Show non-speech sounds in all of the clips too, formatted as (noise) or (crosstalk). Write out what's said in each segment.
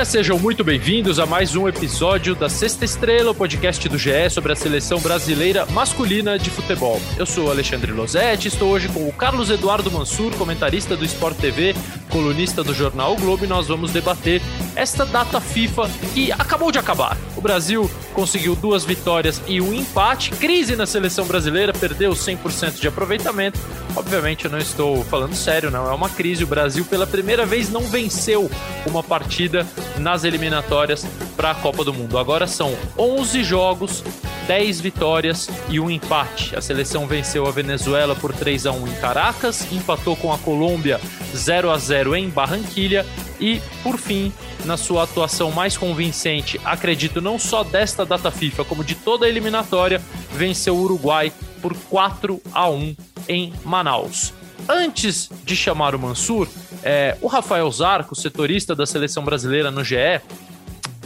Galera, sejam muito bem-vindos a mais um episódio da Sexta Estrela, o podcast do GE sobre a seleção brasileira masculina de futebol. Eu sou Alexandre Losetti, estou hoje com o Carlos Eduardo Mansur, comentarista do Sport TV, colunista do jornal o Globo, e nós vamos debater esta data FIFA que acabou de acabar. O Brasil conseguiu duas vitórias e um empate, crise na seleção brasileira, perdeu 100% de aproveitamento. Obviamente eu não estou falando sério, não é uma crise. O Brasil pela primeira vez não venceu uma partida nas eliminatórias para a Copa do Mundo. Agora são 11 jogos, 10 vitórias e um empate. A seleção venceu a Venezuela por 3 a 1 em Caracas, empatou com a Colômbia 0 a 0 em Barranquilha e, por fim, na sua atuação mais convincente, acredito não só desta data FIFA, como de toda a eliminatória, venceu o Uruguai por 4 a 1 em Manaus. Antes de chamar o Mansur, é, o Rafael Zarco, setorista da seleção brasileira no GE,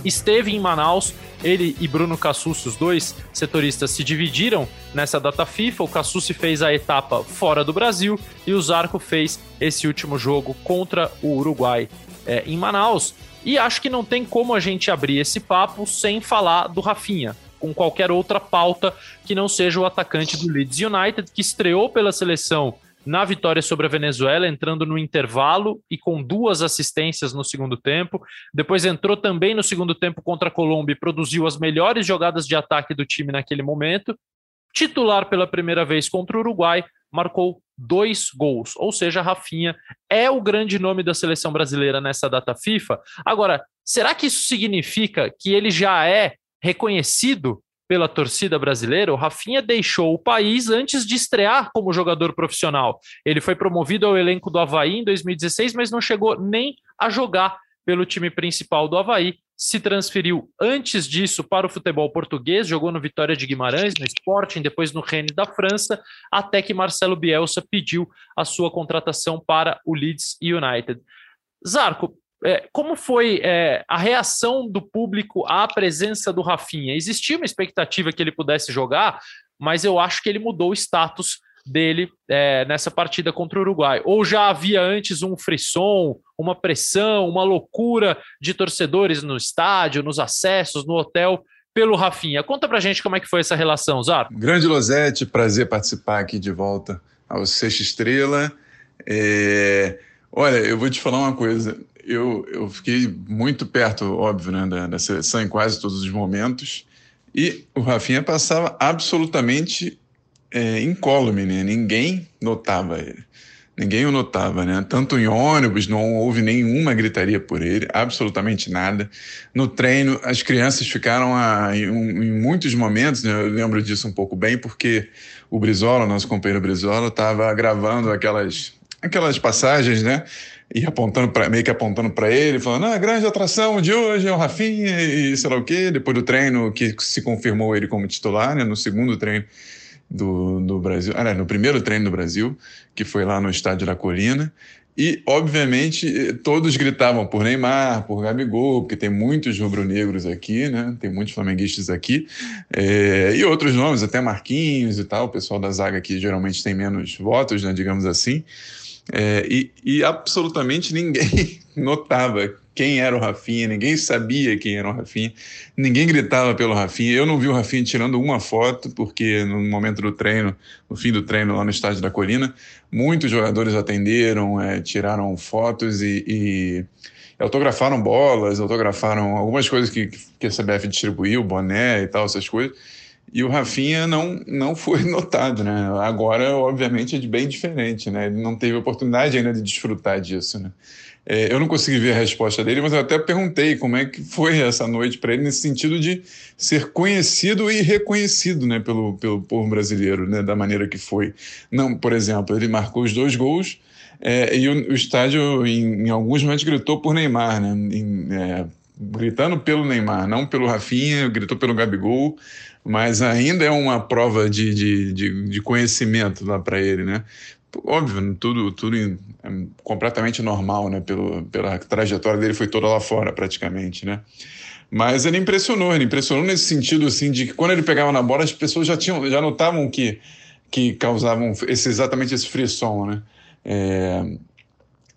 esteve em Manaus. Ele e Bruno Cassucci, os dois setoristas, se dividiram nessa data FIFA. O Cassucci fez a etapa fora do Brasil e o Zarco fez esse último jogo contra o Uruguai é, em Manaus. E acho que não tem como a gente abrir esse papo sem falar do Rafinha, com qualquer outra pauta que não seja o atacante do Leeds United, que estreou pela seleção na vitória sobre a Venezuela, entrando no intervalo e com duas assistências no segundo tempo. Depois entrou também no segundo tempo contra a Colômbia e produziu as melhores jogadas de ataque do time naquele momento. Titular pela primeira vez contra o Uruguai, marcou dois gols. Ou seja, Rafinha é o grande nome da seleção brasileira nessa data FIFA. Agora, será que isso significa que ele já é reconhecido pela torcida brasileira, o Rafinha deixou o país antes de estrear como jogador profissional. Ele foi promovido ao elenco do Havaí em 2016, mas não chegou nem a jogar pelo time principal do Havaí. Se transferiu antes disso para o futebol português, jogou no Vitória de Guimarães, no Sporting, depois no Rennes da França, até que Marcelo Bielsa pediu a sua contratação para o Leeds United. Zarco, como foi é, a reação do público à presença do Rafinha? Existia uma expectativa que ele pudesse jogar, mas eu acho que ele mudou o status dele é, nessa partida contra o Uruguai. Ou já havia antes um frisson, uma pressão, uma loucura de torcedores no estádio, nos acessos, no hotel, pelo Rafinha. Conta pra gente como é que foi essa relação, Zar. Grande Losete, prazer participar aqui de volta ao Sexta Estrela. É... Olha, eu vou te falar uma coisa eu, eu fiquei muito perto, óbvio, né, da, da seleção em quase todos os momentos. E o Rafinha passava absolutamente é, incólume, né? Ninguém notava ele. Ninguém o notava, né? Tanto em ônibus, não houve nenhuma gritaria por ele, absolutamente nada. No treino, as crianças ficaram a, em, em, muitos momentos, né? eu lembro disso um pouco bem, porque o Brizola, nosso companheiro Brizola, estava gravando aquelas, aquelas passagens, né? E apontando para meio que apontando para ele, falando: ah, a grande atração de hoje é o Rafinha e sei lá o quê. Depois do treino que se confirmou ele como titular, né, no segundo treino do, do Brasil, ah, no primeiro treino do Brasil, que foi lá no estádio da Colina. E, obviamente, todos gritavam por Neymar, por Gabigol, porque tem muitos rubro-negros aqui, né? Tem muitos flamenguistas aqui. É, e outros nomes, até Marquinhos e tal. O pessoal da zaga aqui geralmente tem menos votos, né? Digamos assim. É, e, e, absolutamente ninguém (laughs) notava quem era o Rafinha, ninguém sabia quem era o Rafinha, ninguém gritava pelo Rafinha. Eu não vi o Rafinha tirando uma foto, porque no momento do treino, no fim do treino lá no estádio da Colina, muitos jogadores atenderam, é, tiraram fotos e, e, autografaram bolas, autografaram algumas coisas que, que a CBF distribuiu, boné e tal, essas coisas e o Rafinha não, não foi (laughs) notado, né? Agora, obviamente, é bem diferente, né? Ele não teve oportunidade ainda de desfrutar disso, né? É, eu não consegui ver a resposta dele, mas eu até perguntei como é que foi essa noite para ele, nesse sentido de ser conhecido e reconhecido né, pelo, pelo povo brasileiro, né, da maneira que foi. Não, por exemplo, ele marcou os dois gols é, e o, o estádio, em, em, alguns momentos, gritou por Neymar, né, em, é, gritando pelo Neymar, não pelo Rafinha, gritou pelo Gabigol mas ainda é uma prova de, de, de, de conhecimento lá para ele, né? Óbvio, tudo, tudo é completamente normal, né? Pelo, pela trajetória dele foi toda lá fora, praticamente, né? Mas ele impressionou, ele impressionou nesse sentido, assim, de que quando ele pegava na bola, as pessoas já tinham, já notavam que, que causavam esse, exatamente esse frisson, né? É,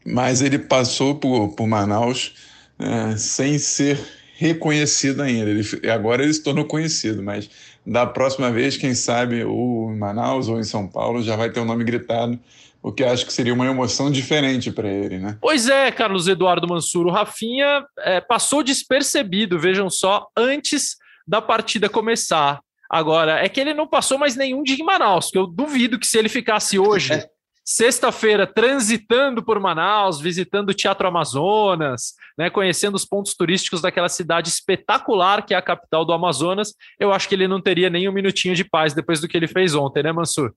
mas ele passou por, por Manaus é, sem ser reconhecido ainda. Ele, agora ele se tornou conhecido, mas da próxima vez, quem sabe, ou em Manaus ou em São Paulo, já vai ter o um nome gritado, o que acho que seria uma emoção diferente para ele, né? Pois é, Carlos Eduardo Mansur, o Rafinha é, passou despercebido, vejam só, antes da partida começar. Agora, é que ele não passou mais nenhum dia em Manaus, que eu duvido que se ele ficasse hoje (laughs) sexta-feira transitando por Manaus, visitando o Teatro Amazonas, né, conhecendo os pontos turísticos daquela cidade espetacular que é a capital do Amazonas, eu acho que ele não teria nem um minutinho de paz depois do que ele fez ontem, né, Mansur?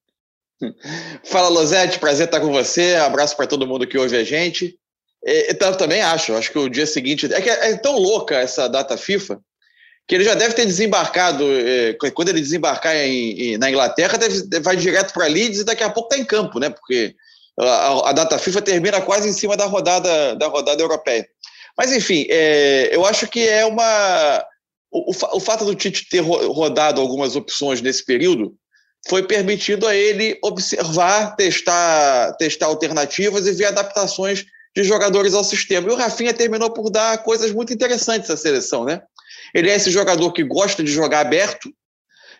(laughs) Fala, Losete, prazer estar com você. Abraço para todo mundo que ouve a gente. Eu também acho, acho que o dia seguinte. É que é tão louca essa data FIFA que ele já deve ter desembarcado, é, quando ele desembarcar em, em, na Inglaterra, deve, vai direto para Leeds e daqui a pouco está em campo, né? Porque a, a, data FIFA termina quase em cima da rodada, da rodada europeia. Mas, enfim, é, eu acho que é uma. O, o, o fato do Tite ter rodado algumas opções nesse período foi permitido a ele observar, testar, testar alternativas e ver adaptações de jogadores ao sistema. E o Rafinha terminou por dar coisas muito interessantes à seleção, né? Ele é esse jogador que gosta de jogar aberto,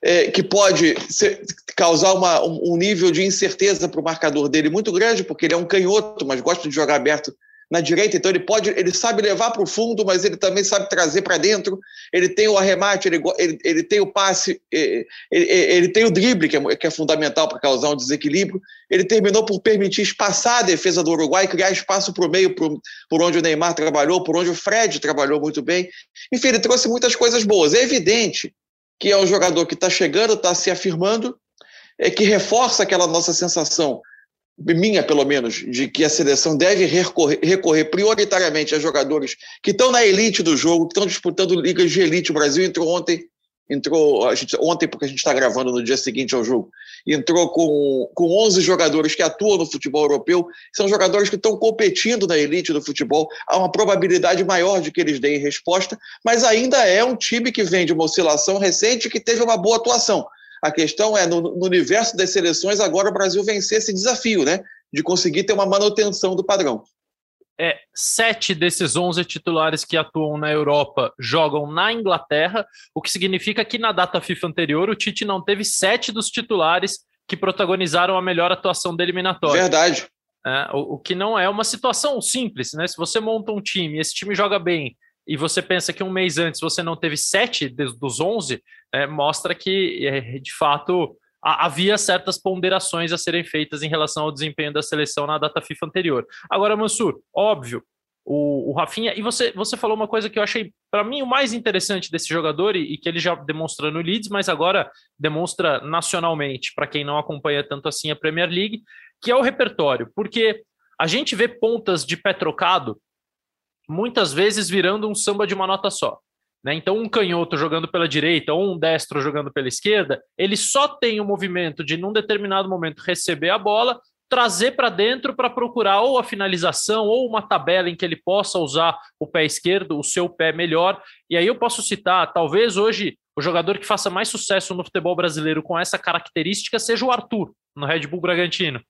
é, que pode ser, causar uma, um, um, nível de incerteza para o marcador dele muito grande, porque ele é um canhoto, mas gosta de jogar aberto na direita, então ele pode, ele sabe levar para o fundo, mas ele também sabe trazer para dentro. Ele tem o arremate, ele, ele, ele tem o passe, ele, ele tem o drible, que é, que é fundamental para causar um desequilíbrio. Ele terminou por permitir espaçar a defesa do Uruguai, criar espaço para o meio, por, por onde o Neymar trabalhou, por onde o Fred trabalhou muito bem. Enfim, ele trouxe muitas coisas boas. É evidente que é um jogador que está chegando, está se afirmando, é que reforça aquela nossa sensação minha pelo menos, de que a seleção deve recorrer, recorrer prioritariamente a jogadores que estão na elite do jogo, que estão disputando ligas de elite. O Brasil entrou ontem, entrou gente, ontem porque a gente está gravando no dia seguinte ao jogo, entrou com, com 11 jogadores que atuam no futebol europeu, são jogadores que estão competindo na elite do futebol, há uma probabilidade maior de que eles deem resposta, mas ainda é um time que vem de uma oscilação recente que teve uma boa atuação. A questão é, no, no universo das seleções, agora o Brasil vencer esse desafio, né? De conseguir ter uma manutenção do padrão. É, sete desses 11 titulares que atuam na Europa jogam na Inglaterra, o que significa que na data FIFA anterior o Tite não teve sete dos titulares que protagonizaram a melhor atuação da eliminatória. Verdade. É, o, o, que não é uma situação simples, né? Se você monta um time, esse time joga bem, e você pensa que um mês antes você não teve sete dos onze, é, mostra que, é, de fato, havia certas ponderações a serem feitas em relação ao desempenho da seleção na data FIFA anterior. Agora, Mansur, óbvio, o, o Rafinha, e você, você falou uma coisa que eu achei, para mim, o mais interessante desse jogador, e, e, que ele já demonstrou no Leeds, mas agora demonstra nacionalmente, para quem não acompanha tanto assim a Premier League, que é o repertório, porque a gente vê pontas de pé trocado muitas vezes virando um samba de uma nota só. Né? Então, um canhoto jogando pela direita ou um destro jogando pela esquerda, ele só tem o movimento de, num determinado momento, receber a bola, trazer para dentro para procurar ou a finalização ou uma tabela em que ele possa usar o pé esquerdo, o seu pé melhor. E aí eu posso citar, talvez hoje o jogador que faça mais sucesso no futebol brasileiro com essa característica seja o Arthur, no Red Bull Bragantino.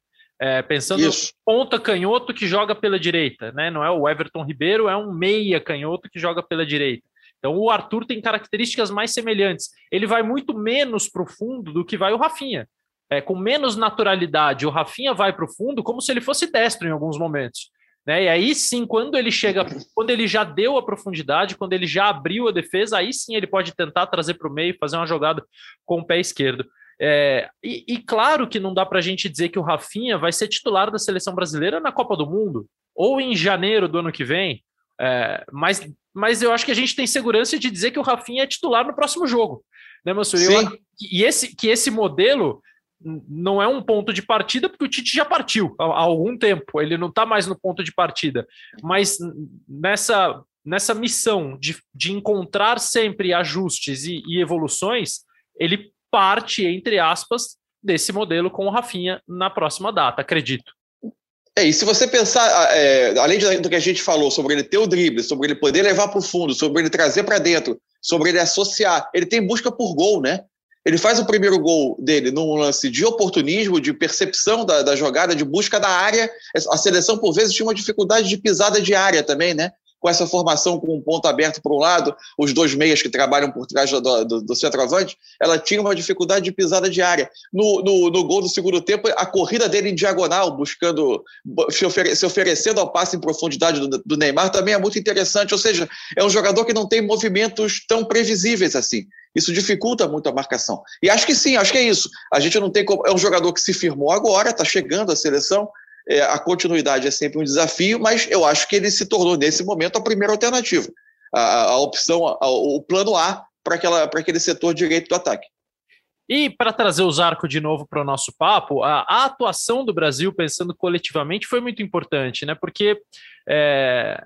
É, pensando Isso. ponta canhoto que joga pela direita, né? Não é o Everton Ribeiro, é um meia canhoto que joga pela direita. Então o Arthur tem características mais semelhantes. Ele vai muito menos para o fundo do que vai o Rafinha. É, com menos naturalidade, o Rafinha vai para o fundo como se ele fosse destro em alguns momentos. Né? E aí sim, quando ele chega, quando ele já deu a profundidade, quando ele já abriu a defesa, aí sim ele pode tentar trazer para o meio, fazer uma jogada com o pé esquerdo. É, e, e, claro que não dá para a gente dizer que o Rafinha vai ser titular da seleção brasileira na Copa do Mundo ou em janeiro do ano que vem, é, mas, mas eu acho que a gente tem segurança de dizer que o Rafinha é titular no próximo jogo, né, Mansur? Eu, e esse, que esse modelo não é um ponto de partida, porque o Tite já partiu há, há algum tempo, ele não está mais no ponto de partida, mas nessa, nessa missão de, de encontrar sempre ajustes e, e evoluções, ele parte, entre aspas, desse modelo com o Rafinha na próxima data, acredito. É, e se você pensar, é, além do que a gente falou sobre ele ter o drible, sobre ele poder levar para o fundo, sobre ele trazer para dentro, sobre ele associar, ele tem busca por gol, né? Ele faz o primeiro gol dele num lance de oportunismo, de percepção da, da jogada, de busca da área. A seleção, por vezes, tinha uma dificuldade de pisada de área também, né? Com essa formação com um ponto aberto para um lado, os dois meias que trabalham por trás do, do, do centroavante, ela tinha uma dificuldade de pisada de área. No, no, no, gol do segundo tempo, a corrida dele em diagonal, buscando, se, ofere, se oferecendo ao passe em profundidade do, do, Neymar, também é muito interessante. Ou seja, é um jogador que não tem movimentos tão previsíveis assim. Isso dificulta muito a marcação. E acho que sim, acho que é isso. A gente não tem como. É um jogador que se firmou agora, está chegando à seleção. É, a continuidade é sempre um desafio, mas eu acho que ele se tornou, nesse momento, a primeira alternativa. A, a opção, a, o plano A para aquele setor direito do ataque. E para trazer o Zarco de novo para o nosso papo, a, a, atuação do Brasil, pensando coletivamente, foi muito importante, né? Porque é,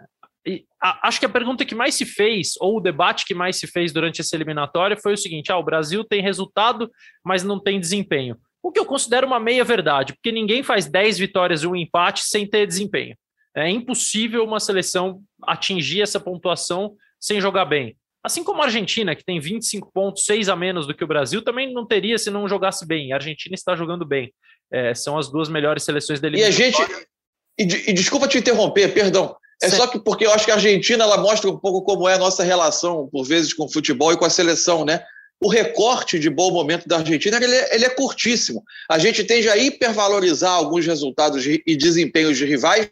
a, acho que a pergunta que mais se fez, ou o debate que mais se fez durante essa eliminatória, foi o seguinte: ah, o Brasil tem resultado, mas não tem desempenho. O que eu considero uma meia-verdade, porque ninguém faz 10 vitórias e um empate sem ter desempenho. É impossível uma seleção atingir essa pontuação sem jogar bem. Assim como a Argentina, que tem 25 pontos, 6 a menos do que o Brasil, também não teria se não jogasse bem. A Argentina está jogando bem. É, são as duas melhores seleções dele. E a gente. E, e, desculpa te interromper, perdão. É só que porque eu acho que a Argentina ela mostra um pouco como é a nossa relação, por vezes, com o futebol e com a seleção, né? O recorte de bom momento da Argentina ele é, ele é curtíssimo. A gente tende a hipervalorizar alguns resultados e desempenhos de rivais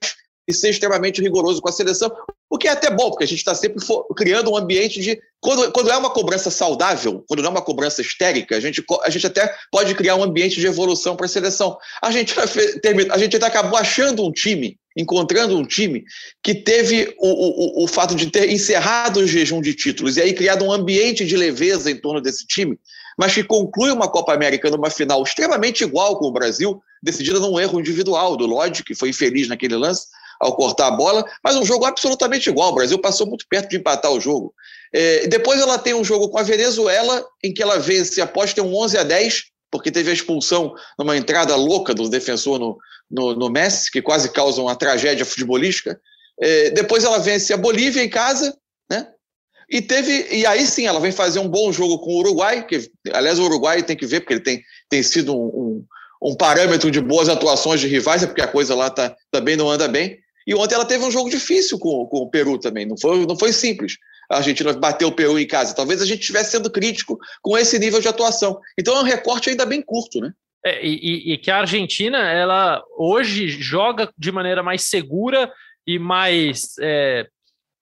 e ser extremamente rigoroso com a seleção, o que é até bom, porque a gente está sempre criando um ambiente de. Quando, quando é uma cobrança saudável, quando não é uma cobrança histérica, a gente, a gente até pode criar um ambiente de evolução para a seleção. A gente, a gente acabou achando um time, encontrando um time que teve o, o, o fato de ter encerrado o jejum de títulos e aí criado um ambiente de leveza em torno desse time, mas que conclui uma Copa América numa final extremamente igual com o Brasil, decidida num erro individual do Lodge, que foi infeliz naquele lance ao cortar a bola, mas um jogo absolutamente igual. O Brasil passou muito perto de empatar o jogo. É, depois ela tem um jogo com a Venezuela, em que ela vence após ter um 11 a 10, porque teve a expulsão numa entrada louca do defensor no, no, no Messi, que quase causa uma tragédia futebolística. É, depois ela vence a Bolívia em casa, né? E teve, e aí sim, ela vem fazer um bom jogo com o Uruguai, que aliás o Uruguai tem que ver, porque ele tem, tem sido um, um, um parâmetro de boas atuações de rivais, é porque a coisa lá tá, também não anda bem. E ontem ela teve um jogo difícil com, com o Peru também, não foi, não foi simples. A Argentina bateu o Peru em casa. Talvez a gente estivesse sendo crítico com esse nível de atuação. Então é um recorte ainda bem curto, né? É, e, e, que a Argentina, ela hoje joga de maneira mais segura e mais é,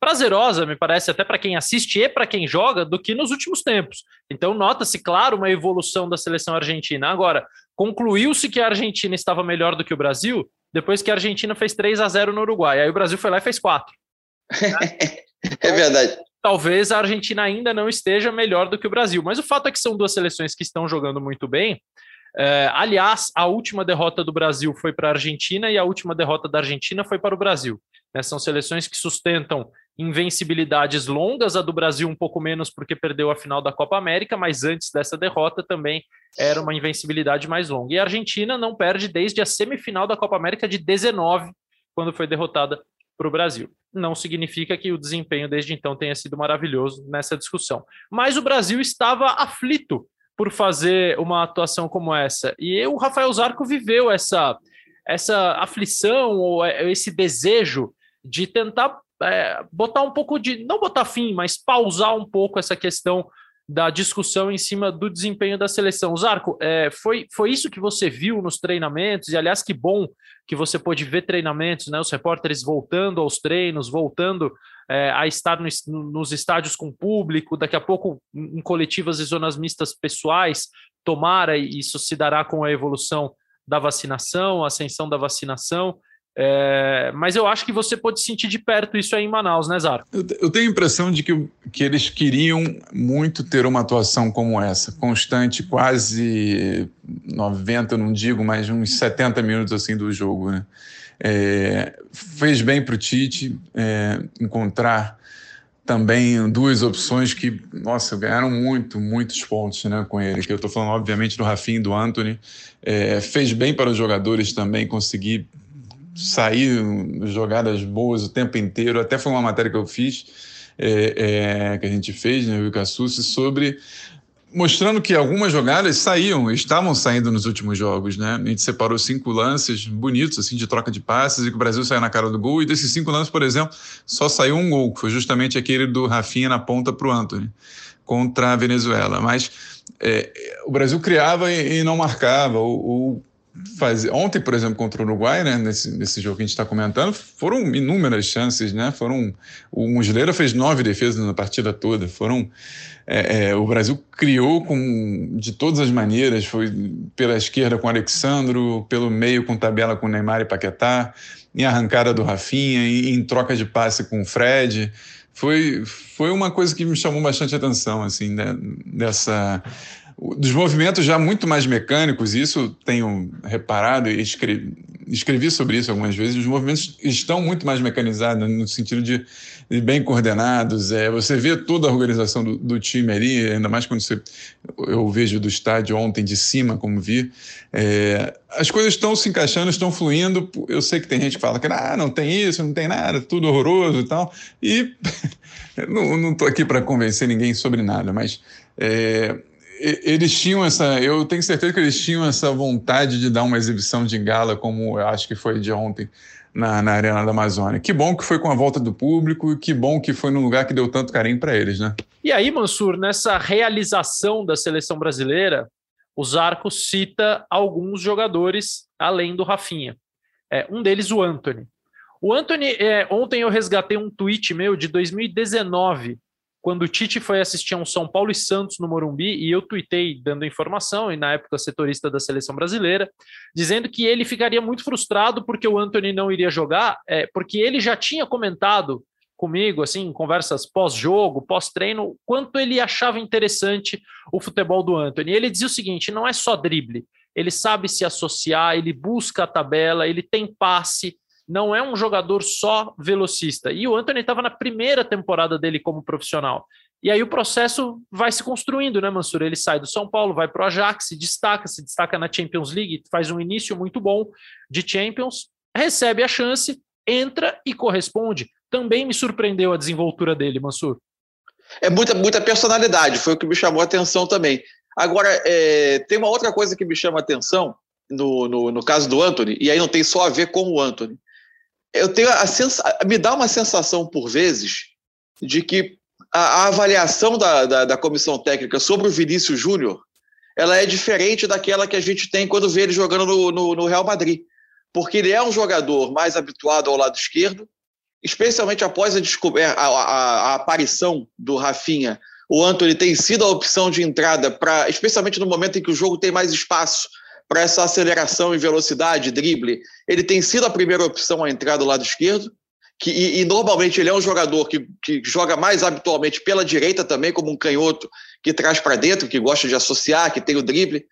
prazerosa, me parece, até para quem assiste e para quem joga, do que nos últimos tempos. Então, nota-se, claro, uma evolução da seleção argentina. Agora, concluiu-se que a Argentina estava melhor do que o Brasil depois que a Argentina fez 3 a 0 no Uruguai. Aí o Brasil foi lá e fez 4. (laughs) é verdade. Talvez a Argentina ainda não esteja melhor do que o Brasil, mas o fato é que são duas seleções que estão jogando muito bem. É, aliás, a última derrota do Brasil foi para a Argentina e a última derrota da Argentina foi para o Brasil. Né? São seleções que sustentam invencibilidades longas, a do Brasil um pouco menos porque perdeu a final da Copa América, mas antes dessa derrota também era uma invencibilidade mais longa. E a Argentina não perde desde a semifinal da Copa América de 19, quando foi derrotada para o Brasil. Não significa que o desempenho desde então tenha sido maravilhoso nessa discussão. Mas o Brasil estava aflito por fazer uma atuação como essa. E o Rafael Zarco viveu essa, essa aflição ou esse desejo de tentar é, botar um pouco de. não botar fim, mas pausar um pouco essa questão da discussão em cima do desempenho da seleção. Zarco, é, foi, foi isso que você viu nos treinamentos, e aliás, que bom que você pôde ver treinamentos, né? Os repórteres voltando aos treinos, voltando é, a estar no, nos estádios com público, daqui a pouco em coletivas e zonas mistas pessoais, tomara, isso se dará com a evolução da vacinação, a ascensão da vacinação. É, mas eu acho que você pode sentir de perto isso aí em Manaus, né, Zara? Eu, eu, tenho a impressão de que, que eles queriam muito ter uma atuação como essa, constante, quase 90, não digo, mas uns 70 minutos assim do jogo. Né? É, fez bem para o Tite é, encontrar também duas opções que, nossa, ganharam muito, muitos pontos né, com ele. Que eu estou falando, obviamente, do Rafinha e do Anthony. É, fez bem para os jogadores também conseguir sair jogadas boas o tempo inteiro. Até foi uma matéria que eu fiz, é, é, que a gente fez, né, o Cassucci, sobre mostrando que algumas jogadas saíam, estavam saindo nos últimos jogos, né? A gente separou cinco lances bonitos, assim, de troca de passes, e que o Brasil saiu na cara do gol, e desses cinco lances, por exemplo, só saiu um gol, que foi justamente aquele do Rafinha na ponta para o Anthony, contra a Venezuela. Mas é, o Brasil criava e, e não marcava, ou, ou Ontem, por exemplo, contra o Uruguai, né, nesse, nesse jogo que a gente está comentando, foram inúmeras chances, né? Foram. O Muslera fez nove defesas na partida toda. Foram. É, é, o Brasil criou com, de todas as maneiras, foi pela esquerda com o Alexandro, pelo meio com tabela com Neymar e Paquetá, em arrancada do Rafinha, em, em troca de passe com o Fred. Foi, foi uma coisa que me chamou bastante atenção, assim, né, dessa dos movimentos já muito mais mecânicos, isso tenho reparado e escrevi, escrevi, sobre isso algumas vezes, os movimentos estão muito mais mecanizados, no sentido de, de bem coordenados. É, você vê toda a organização do, do, time ali, ainda mais quando você, eu vejo do estádio ontem de cima, como vi. É, as coisas estão se encaixando, estão fluindo. Eu sei que tem gente que fala que ah, não tem isso, não tem nada, tudo horroroso e tal. E (laughs) não estou aqui para convencer ninguém sobre nada, mas. É, eles tinham essa, eu tenho certeza que eles tinham essa vontade de dar uma exibição de gala, como eu acho que foi de ontem na, na Arena da Amazônia. Que bom que foi com a volta do público, que bom que foi num lugar que deu tanto carinho para eles, né? E aí, Mansur, nessa realização da seleção brasileira, o Zarco cita alguns jogadores além do Rafinha. É, um deles, o Anthony. O Anthony, é, ontem eu resgatei um tweet meu de 2019 quando o Tite foi assistir a um São Paulo e Santos no Morumbi, e eu tuitei dando informação, e na época setorista da seleção brasileira, dizendo que ele ficaria muito frustrado porque o Anthony não iria jogar, é, porque ele já tinha comentado comigo, assim, em conversas pós-jogo, pós-treino, quanto ele achava interessante o futebol do Anthony. Ele dizia o seguinte: não é só drible, ele sabe se associar, ele busca a tabela, ele tem passe, não é um jogador só velocista. E o Anthony estava na primeira temporada dele como profissional. E aí o processo vai se construindo, né, Mansur? Ele sai do São Paulo, vai para o Ajax, se destaca, se destaca na Champions League, faz um início muito bom de Champions, recebe a chance, entra e corresponde. Também me surpreendeu a desenvoltura dele, Mansur. É muita, muita personalidade, foi o que me chamou a atenção também. Agora, é, tem uma outra coisa que me chama a atenção no, no, no caso do Anthony, e aí não tem só a ver com o Anthony eu tenho a sensa... me dá uma sensação por vezes de que a, a avaliação da, da, da, comissão técnica sobre o Vinícius Júnior ela é diferente daquela que a gente tem quando vê ele jogando no, no, no Real Madrid, porque ele é um jogador mais habituado ao lado esquerdo, especialmente após a, descoberta, a, a, a aparição do Rafinha. O Anthony tem sido a opção de entrada para, especialmente no momento em que o jogo tem mais espaço para essa aceleração e velocidade, drible. Ele tem sido a primeira opção a entrar do lado esquerdo, que, e, e, normalmente ele é um jogador que, que joga mais habitualmente pela direita também, como um canhoto que traz para dentro, que gosta de associar, que tem o drible.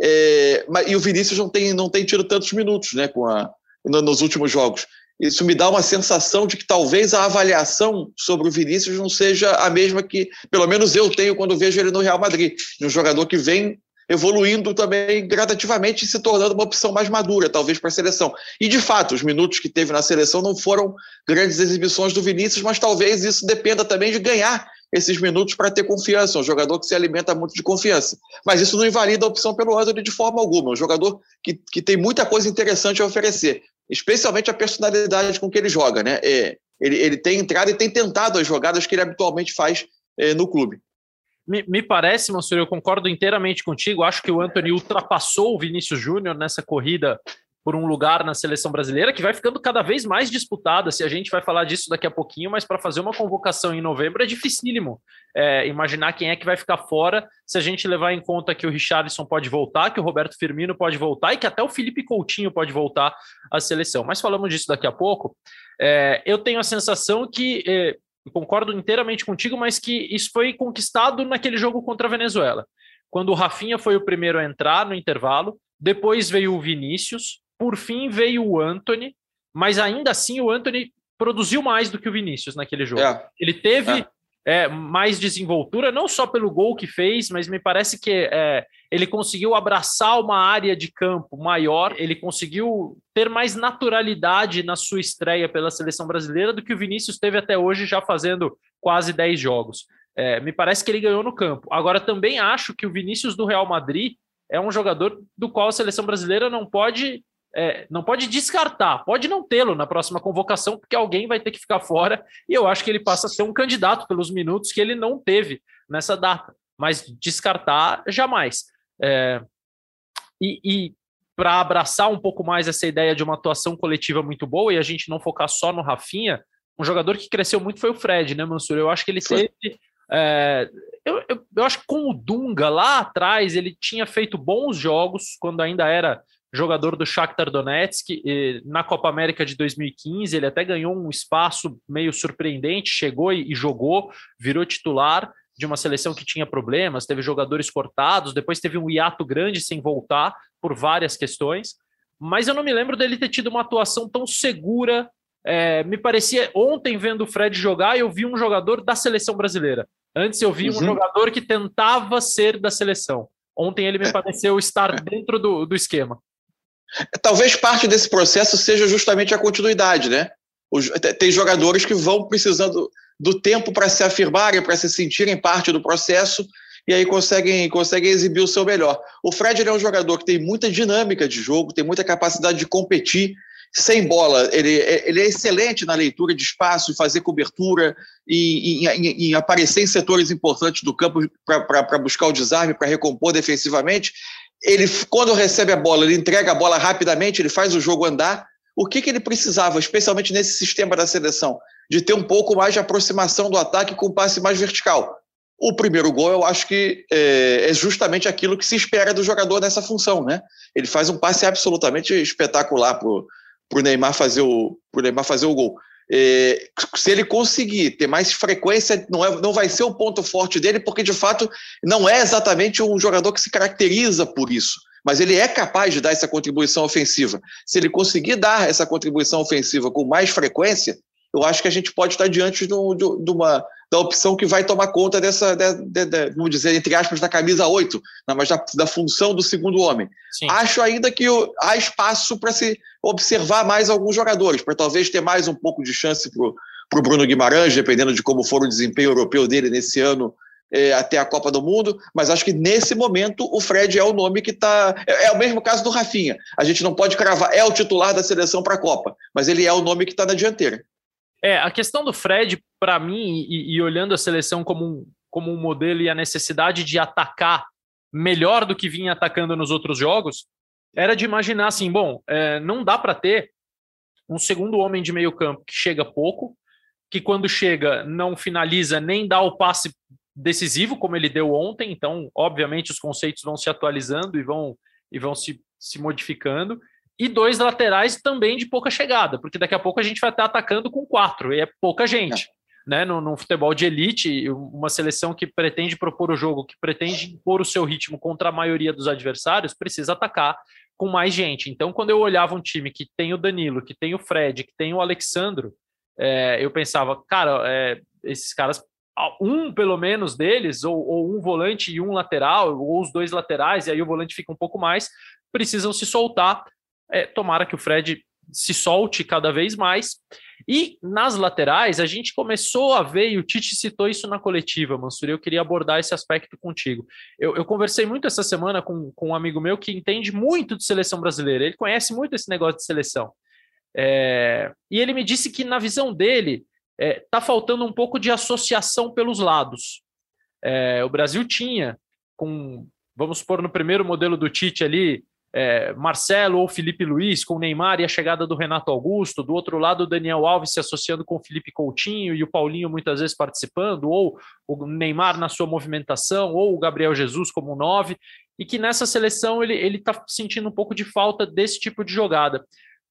É, mas, e o Vinícius não tem, não tem tido tantos minutos né, com a, no, nos últimos jogos. Isso me dá uma sensação de que talvez a avaliação sobre o Vinícius não seja a mesma que, pelo menos eu tenho quando vejo ele no Real Madrid. Um jogador que vem evoluindo também gradativamente e se tornando uma opção mais madura, talvez, para a seleção. E, de fato, os minutos que teve na seleção não foram grandes exibições do Vinícius, mas talvez isso dependa também de ganhar esses minutos para ter confiança. Um jogador que se alimenta muito de confiança. Mas isso não invalida a opção pelo Anthony de forma alguma. Um jogador que, que tem muita coisa interessante a oferecer, especialmente a personalidade com que ele joga. Né? É, ele, ele tem entrado e tem tentado as jogadas que ele habitualmente faz é, no clube. Me, me, parece, Mansur, eu concordo inteiramente contigo. Acho que o Anthony ultrapassou o Vinícius Júnior nessa corrida por um lugar na seleção brasileira, que vai ficando cada vez mais disputada. Se a gente vai falar disso daqui a pouquinho, mas para fazer uma convocação em novembro é dificílimo é, imaginar quem é que vai ficar fora. Se a gente levar em conta que o Richarlison pode voltar, que o Roberto Firmino pode voltar e que até o Felipe Coutinho pode voltar à seleção. Mas falamos disso daqui a pouco. É, eu tenho a sensação que é, concordo inteiramente contigo, mas que isso foi conquistado naquele jogo contra a Venezuela. Quando o Rafinha foi o primeiro a entrar no intervalo, depois veio o Vinícius, por fim veio o Anthony, mas ainda assim o Anthony produziu mais do que o Vinícius naquele jogo. É. Ele teve é é, mais desenvoltura, não só pelo gol que fez, mas me parece que é, ele conseguiu abraçar uma área de campo maior, ele conseguiu ter mais naturalidade na sua estreia pela seleção brasileira do que o Vinícius teve até hoje, já fazendo quase 10 jogos. É, me parece que ele ganhou no campo. Agora, também acho que o Vinícius do Real Madrid é um jogador do qual a seleção brasileira não pode é, não pode descartar, pode não tê-lo na próxima convocação, porque alguém vai ter que ficar fora, e eu acho que ele passa a ser um candidato pelos minutos que ele não teve nessa data, mas descartar jamais. É, e, e para abraçar um pouco mais essa ideia de uma atuação coletiva muito boa e a gente não focar só no Rafinha, um jogador que cresceu muito foi o Fred, né, Mansur? Eu acho que ele teve. É, eu, eu, eu, acho que com o Dunga lá atrás ele tinha feito bons jogos quando ainda era jogador do Shakhtar Donetsk na Copa América de 2015 ele até ganhou um espaço meio surpreendente chegou e, jogou virou titular de uma seleção que tinha problemas teve jogadores cortados depois teve um hiato grande sem voltar por várias questões mas eu não me lembro dele ter tido uma atuação tão segura é, me parecia ontem vendo o Fred jogar eu vi um jogador da seleção brasileira antes eu vi uhum. um jogador que tentava ser da seleção Ontem ele me é. pareceu estar dentro do, do esquema. Talvez parte desse processo seja justamente a continuidade, né? tem jogadores que vão precisando do tempo para se afirmarem, para se sentirem parte do processo e aí conseguem, conseguem exibir o seu melhor. O Fred é um jogador que tem muita dinâmica de jogo, tem muita capacidade de competir sem bola. Ele, ele é excelente na leitura de espaço, em fazer cobertura, em, em, em aparecer em setores importantes do campo para buscar o desarme, para recompor defensivamente ele, quando recebe a bola, ele entrega a bola rapidamente, ele faz o jogo andar. O que, que ele precisava, especialmente nesse sistema da seleção? De ter um pouco mais de aproximação do ataque com um passe mais vertical. O primeiro gol, eu acho que é, é justamente aquilo que se espera do jogador nessa função, né? Ele faz um passe absolutamente espetacular para o Neymar fazer o pro Neymar fazer o gol. É, se ele conseguir ter mais frequência, não, é, não vai ser o ponto forte dele, porque de fato não é exatamente um jogador que se caracteriza por isso. Mas ele é capaz de dar essa contribuição ofensiva. Se ele conseguir dar essa contribuição ofensiva com mais frequência, eu acho que a gente pode estar diante de, de, de uma da opção que vai tomar conta dessa, de, vamos dizer, entre aspas, da camisa 8, não, mas da, da, função do segundo homem. Sim. Acho ainda que há espaço para se observar mais alguns jogadores, para talvez ter mais um pouco de chance para o Bruno Guimarães, dependendo de como for o desempenho europeu dele nesse ano é, até a Copa do Mundo, mas acho que nesse momento o Fred é o nome que está. É, é, o mesmo caso do Rafinha. A gente não pode cravar, é o titular da seleção para a Copa, mas ele é o nome que está na dianteira. É, a questão do Fred, para mim, e, e, olhando a seleção como um, como um modelo e a necessidade de atacar melhor do que vinha atacando nos outros jogos, era de imaginar assim: bom, é, não dá para ter um segundo homem de meio campo que chega pouco, que quando chega não finaliza nem dá o passe decisivo como ele deu ontem. Então, obviamente, os conceitos vão se atualizando e vão, e vão se, se modificando e dois laterais também de pouca chegada, porque daqui a pouco a gente vai estar atacando com quatro, e é pouca gente. É. Né, no, futebol de elite, uma seleção que pretende propor o jogo, que pretende impor o seu ritmo contra a maioria dos adversários, precisa atacar com mais gente. Então, quando eu olhava um time que tem o Danilo, que tem o Fred, que tem o Alexandro, é, eu pensava, cara, é, esses caras, um pelo menos deles, ou, ou, um volante e um lateral, ou os dois laterais, e aí o volante fica um pouco mais, precisam se soltar é, tomara que o Fred se solte cada vez mais. E nas laterais, a gente começou a ver, e o Tite citou isso na coletiva, Mansur, eu queria abordar esse aspecto contigo. Eu, eu, conversei muito essa semana com, com um amigo meu que entende muito de seleção brasileira, ele conhece muito esse negócio de seleção. É, e ele me disse que, na visão dele, está é, tá faltando um pouco de associação pelos lados. É, o Brasil tinha, com, vamos supor, no primeiro modelo do Tite ali, é, Marcelo ou Felipe Luiz com o Neymar e a chegada do Renato Augusto, do outro lado o Daniel Alves se associando com o Felipe Coutinho e o Paulinho muitas vezes participando, ou o Neymar na sua movimentação, ou o Gabriel Jesus como nove, e que nessa seleção ele está sentindo um pouco de falta desse tipo de jogada.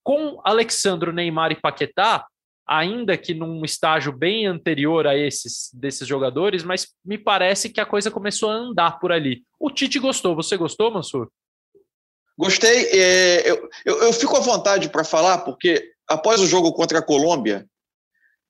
Com Alexandro, Neymar e Paquetá, ainda que num estágio bem anterior a esses desses jogadores, mas me parece que a coisa começou a andar por ali. O Tite gostou, você gostou, Mansur? Gostei. É, eu, eu, eu, fico à vontade para falar, porque após o jogo contra a Colômbia,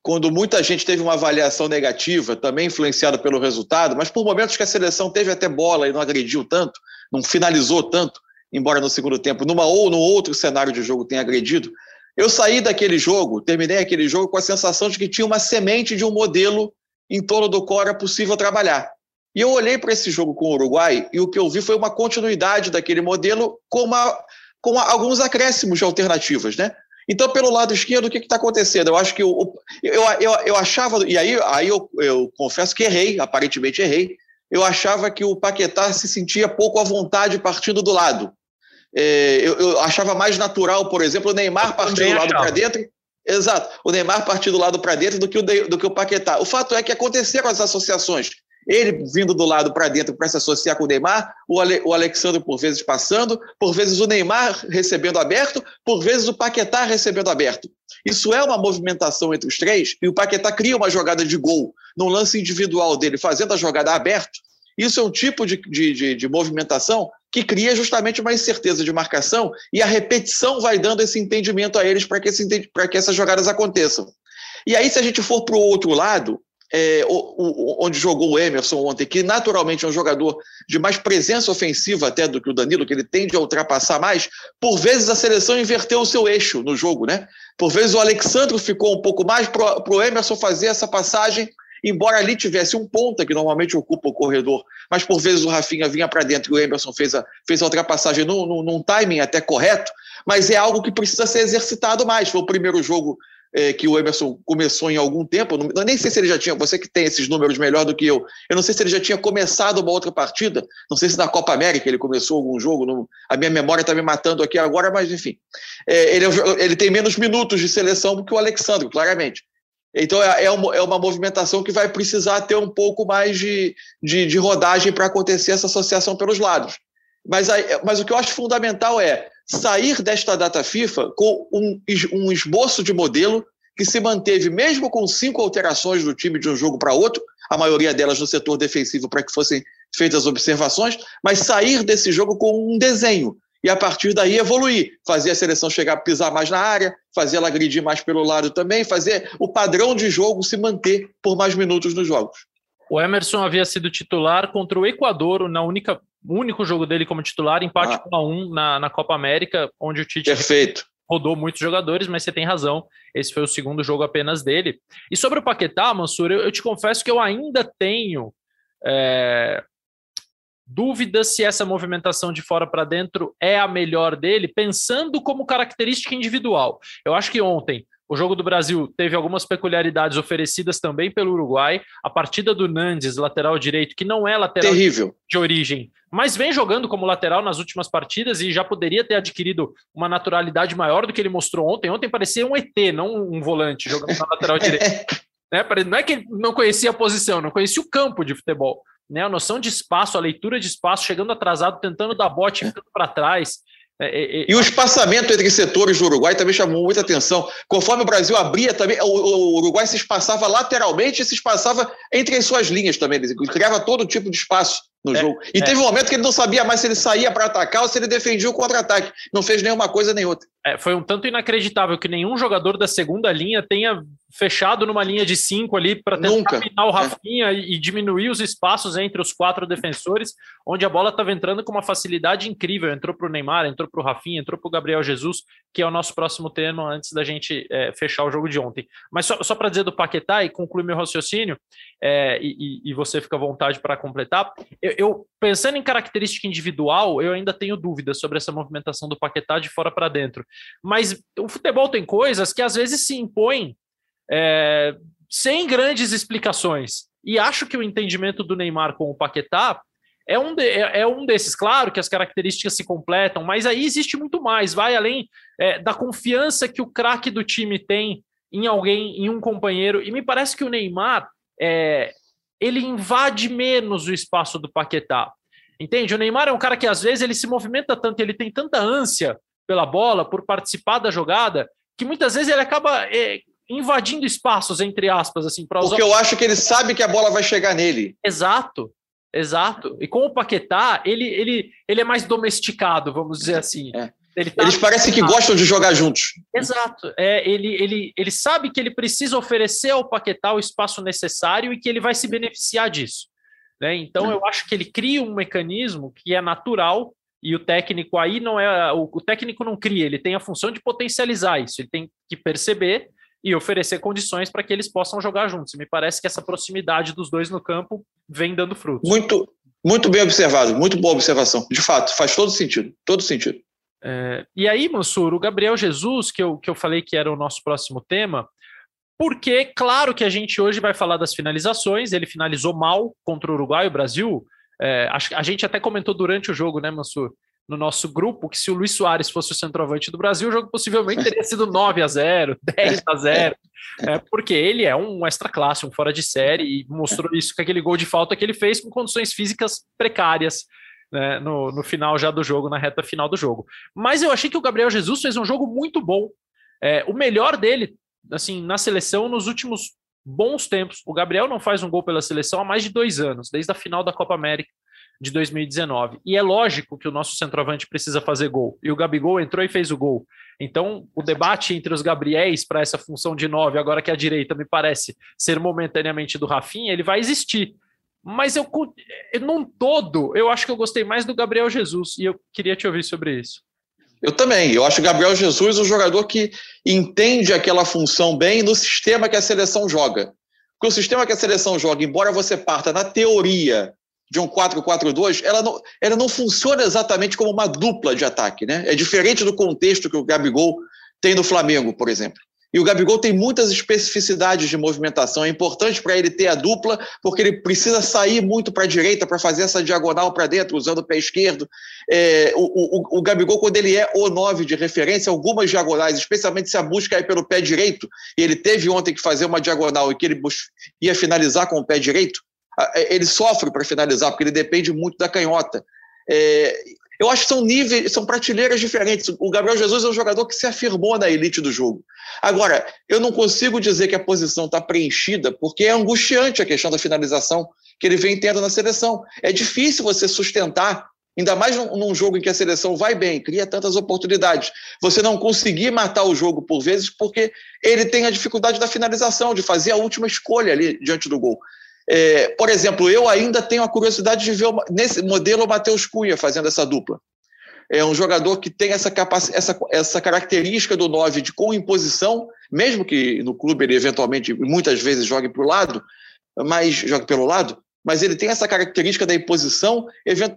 quando muita gente teve uma avaliação negativa, também influenciada pelo resultado, mas por momentos que a seleção teve até bola e não agrediu tanto, não finalizou tanto, embora no segundo tempo, numa ou no outro cenário de jogo tenha agredido, eu saí daquele jogo, terminei aquele jogo com a sensação de que tinha uma semente de um modelo em torno do qual era possível trabalhar. E eu olhei para esse jogo com o Uruguai e o que eu vi foi uma continuidade daquele modelo com, uma, com alguns acréscimos de alternativas, né? Então, pelo lado esquerdo, o que está acontecendo? Eu acho que eu, eu, eu, eu achava, e aí, aí eu, eu confesso que errei, aparentemente errei, eu achava que o Paquetá se sentia pouco à vontade partindo do lado. É, eu, eu, achava mais natural, por exemplo, o Neymar partir do lado para dentro. Exato, o Neymar partir do lado para dentro do que, o, do que o Paquetá. O fato é que aconteceram as associações. Ele vindo do lado para dentro para se associar com o Neymar, o, Ale, o Alexandre por vezes passando, por vezes o Neymar recebendo aberto, por vezes o Paquetá recebendo aberto. Isso é uma movimentação entre os três, e o Paquetá cria uma jogada de gol num lance individual dele, fazendo a jogada aberto. Isso é um tipo de, de, de, de movimentação que cria justamente uma incerteza de marcação e a repetição vai dando esse entendimento a eles para que, que essas jogadas aconteçam. E aí, se a gente for para o outro lado, é, o, o, onde jogou o Emerson ontem, que naturalmente é um jogador de mais presença ofensiva até do que o Danilo, que ele tende a ultrapassar mais, por vezes a seleção inverteu o seu eixo no jogo, né? Por vezes o Alexandre ficou um pouco mais para o Emerson fazer essa passagem, embora ali tivesse um ponta que normalmente ocupa o corredor, mas por vezes o Rafinha vinha para dentro e o Emerson fez a, fez a ultrapassagem num, num, num timing até correto, mas é algo que precisa ser exercitado mais. Foi o primeiro jogo é, que o Emerson começou em algum tempo, não, nem sei se ele já tinha, você que tem esses números melhor do que eu, eu não sei se ele já tinha começado uma outra partida, não sei se na Copa América ele começou algum jogo, não, a minha memória está me matando aqui agora, mas enfim. É, ele, é ele tem menos minutos de seleção do que o Alexandre, claramente. Então é, é, uma, é uma movimentação que vai precisar ter um pouco mais de, de, de rodagem para acontecer essa associação pelos lados. Mas, mas o que eu acho fundamental é sair desta data FIFA com um, um esboço de modelo que se manteve mesmo com cinco alterações do time de um jogo para outro, a maioria delas no setor defensivo para que fossem feitas observações, mas sair desse jogo com um desenho e a partir daí evoluir, fazer a seleção chegar a pisar mais na área, fazer ela agredir mais pelo lado também, fazer o padrão de jogo se manter por mais minutos nos jogos. O Emerson havia sido titular contra o Equador na única o único jogo dele como titular, empate ah. 1 a 1 na, na Copa América, onde o Tite Perfeito. rodou muitos jogadores, mas você tem razão, esse foi o segundo jogo apenas dele. E sobre o Paquetá, Mansur, eu, eu te confesso que eu ainda tenho é, dúvidas se essa movimentação de fora para dentro é a melhor dele, pensando como característica individual. Eu acho que ontem o jogo do Brasil teve algumas peculiaridades oferecidas também pelo Uruguai. A partida do Nandes, lateral direito, que não é lateral Terrível. de origem, mas vem jogando como lateral nas últimas partidas e já poderia ter adquirido uma naturalidade maior do que ele mostrou ontem. Ontem parecia um ET, não um volante jogando na lateral (laughs) direito. Né? Não é que ele não conhecia a posição, não conhecia o campo de futebol. Né? A noção de espaço, a leitura de espaço, chegando atrasado, tentando dar bote, ficando para trás. É, é, é, e o espaçamento entre setores do Uruguai também chamou muita atenção. Conforme o Brasil abria também, o, Uruguai se espaçava lateralmente e se espaçava entre as suas linhas também. Ele criava todo tipo de espaço no é, jogo. E é. teve um momento que ele não sabia mais se ele saía para atacar ou se ele defendia o contra-ataque. Não fez nenhuma coisa nem outra. É, foi um tanto inacreditável que nenhum jogador da segunda linha tenha fechado numa linha de cinco ali para tentar pinar o é. Rafinha e, diminuir os espaços entre os quatro defensores, onde a bola estava entrando com uma facilidade incrível. Entrou para o Neymar, entrou para o Rafinha, entrou para o Gabriel Jesus, que é o nosso próximo tema antes da gente é, fechar o jogo de ontem. Mas só, só para dizer do Paquetá e concluir meu raciocínio, é, e, e, você fica à vontade para completar, eu, eu, pensando em característica individual, eu ainda tenho dúvidas sobre essa movimentação do Paquetá de fora para dentro. Mas o futebol tem coisas que às vezes se impõem é, sem grandes explicações. E acho que o entendimento do Neymar com o Paquetá é um, de, é, é, um desses. Claro que as características se completam, mas aí existe muito mais. Vai além é, da confiança que o craque do time tem em alguém, em um companheiro. E me parece que o Neymar é, ele invade menos o espaço do Paquetá. Entende? O Neymar é um cara que às vezes ele se movimenta tanto, ele tem tanta ânsia pela bola, por participar da jogada, que muitas vezes ele acaba é, invadindo espaços, entre aspas, assim, para Porque eu acho que ele sabe que a bola vai chegar nele. Exato, exato. E com o Paquetá, ele, ele, ele é mais domesticado, vamos dizer assim. É. Ele tá Eles parecem que gostam de jogar juntos. Exato. É, ele, ele, ele sabe que ele precisa oferecer ao Paquetá o espaço necessário e que ele vai se beneficiar disso. Né? Então, eu acho que ele cria um mecanismo que é natural e o técnico aí não é. O, o técnico não cria, ele tem a função de potencializar isso. Ele tem que perceber e oferecer condições para que eles possam jogar juntos. E me parece que essa proximidade dos dois no campo vem dando frutos. Muito, muito bem observado, muito boa observação. De fato, faz todo sentido, todo sentido. É, e aí, Mansur, o Gabriel Jesus, que eu, que eu falei que era o nosso próximo tema, porque, claro que a gente hoje vai falar das finalizações, ele finalizou mal contra o Uruguai, o Brasil. É, a, a gente até comentou durante o jogo, né, Mansur? no nosso grupo que se o Luiz Soares fosse o centroavante do Brasil, o jogo possivelmente teria sido 9 a 0 10 (laughs) a 0 é, porque ele é um extra classe, um fora de série, e mostrou isso com aquele gol de falta que ele fez com condições físicas precárias né, no, no final já do jogo, na reta final do jogo. Mas eu achei que o Gabriel Jesus fez um jogo muito bom. É, o melhor dele, assim, na seleção nos últimos bons tempos. O Gabriel não faz um gol pela seleção há mais de dois anos, desde a final da Copa América de 2019. E é lógico que o nosso centroavante precisa fazer gol. E o Gabigol entrou e fez o gol. Então, o debate entre os Gabriéis para essa função de nove, agora que a direita me parece ser momentaneamente do Rafinha, ele vai existir. Mas eu, num todo, eu acho que eu gostei mais do Gabriel Jesus. E eu queria te ouvir sobre isso. Eu também. Eu acho o Gabriel Jesus um jogador que entende aquela função bem no sistema que a seleção joga. Porque o sistema que a seleção joga, embora você parta na teoria de um 4-4-2, ela não, ela não funciona exatamente como uma dupla de ataque. Né? É diferente do contexto que o Gabigol tem no Flamengo, por exemplo. E o Gabigol tem muitas especificidades de movimentação. É importante para ele ter a dupla, porque ele precisa sair muito para a direita para fazer essa diagonal para dentro, usando o pé esquerdo. É, o, o, o, Gabigol, quando ele é o 9 de referência, algumas diagonais, especialmente se a busca é pelo pé direito, e ele teve ontem que fazer uma diagonal e que ele ia finalizar com o pé direito, é, ele sofre para finalizar, porque ele depende muito da canhota. É, eu acho que são níveis, são prateleiras diferentes. O Gabriel Jesus é um jogador que se afirmou na elite do jogo. Agora, eu não consigo dizer que a posição está preenchida, porque é angustiante a questão da finalização que ele vem tendo na seleção. É difícil você sustentar, ainda mais num, num jogo em que a seleção vai bem, cria tantas oportunidades. Você não conseguir matar o jogo por vezes, porque ele tem a dificuldade da finalização, de fazer a última escolha ali diante do gol. É, por exemplo, eu ainda tenho a curiosidade de ver nesse modelo o Matheus Cunha fazendo essa dupla. É um jogador que tem essa, essa, essa característica do 9 de com imposição, mesmo que no clube ele eventualmente, muitas vezes, jogue para o lado, mas jogue pelo lado, mas ele tem essa característica da imposição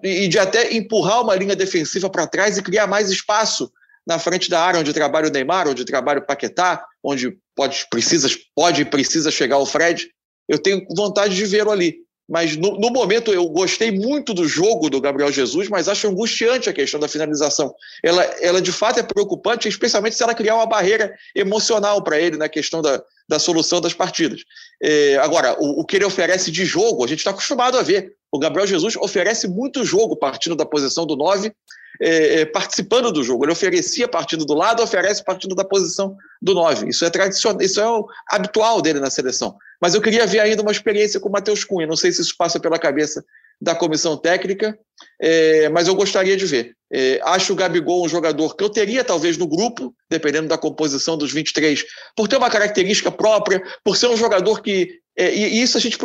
e de até empurrar uma linha defensiva para trás e criar mais espaço na frente da área onde trabalha o Neymar, onde trabalha o Paquetá, onde pode precisa pode e precisa chegar o Fred eu tenho vontade de vê-lo ali. Mas no, no, momento eu gostei muito do jogo do Gabriel Jesus, mas acho angustiante a questão da finalização. Ela, ela de fato é preocupante, especialmente se ela criar uma barreira emocional para ele na questão da, da solução das partidas. É, agora, o, o, que ele oferece de jogo, a gente está acostumado a ver. O Gabriel Jesus oferece muito jogo partindo da posição do 9 é, é, participando do jogo. Ele oferecia partindo do lado, oferece partindo da posição do 9. Isso é tradicional, isso é o habitual dele na seleção. Mas eu queria ver ainda uma experiência com o Matheus Cunha. Não sei se isso passa pela cabeça da comissão técnica, é, mas eu gostaria de ver. É, acho o Gabigol um jogador que eu teria talvez no grupo, dependendo da composição dos 23, por ter uma característica própria, por ser um jogador que é, e isso a gente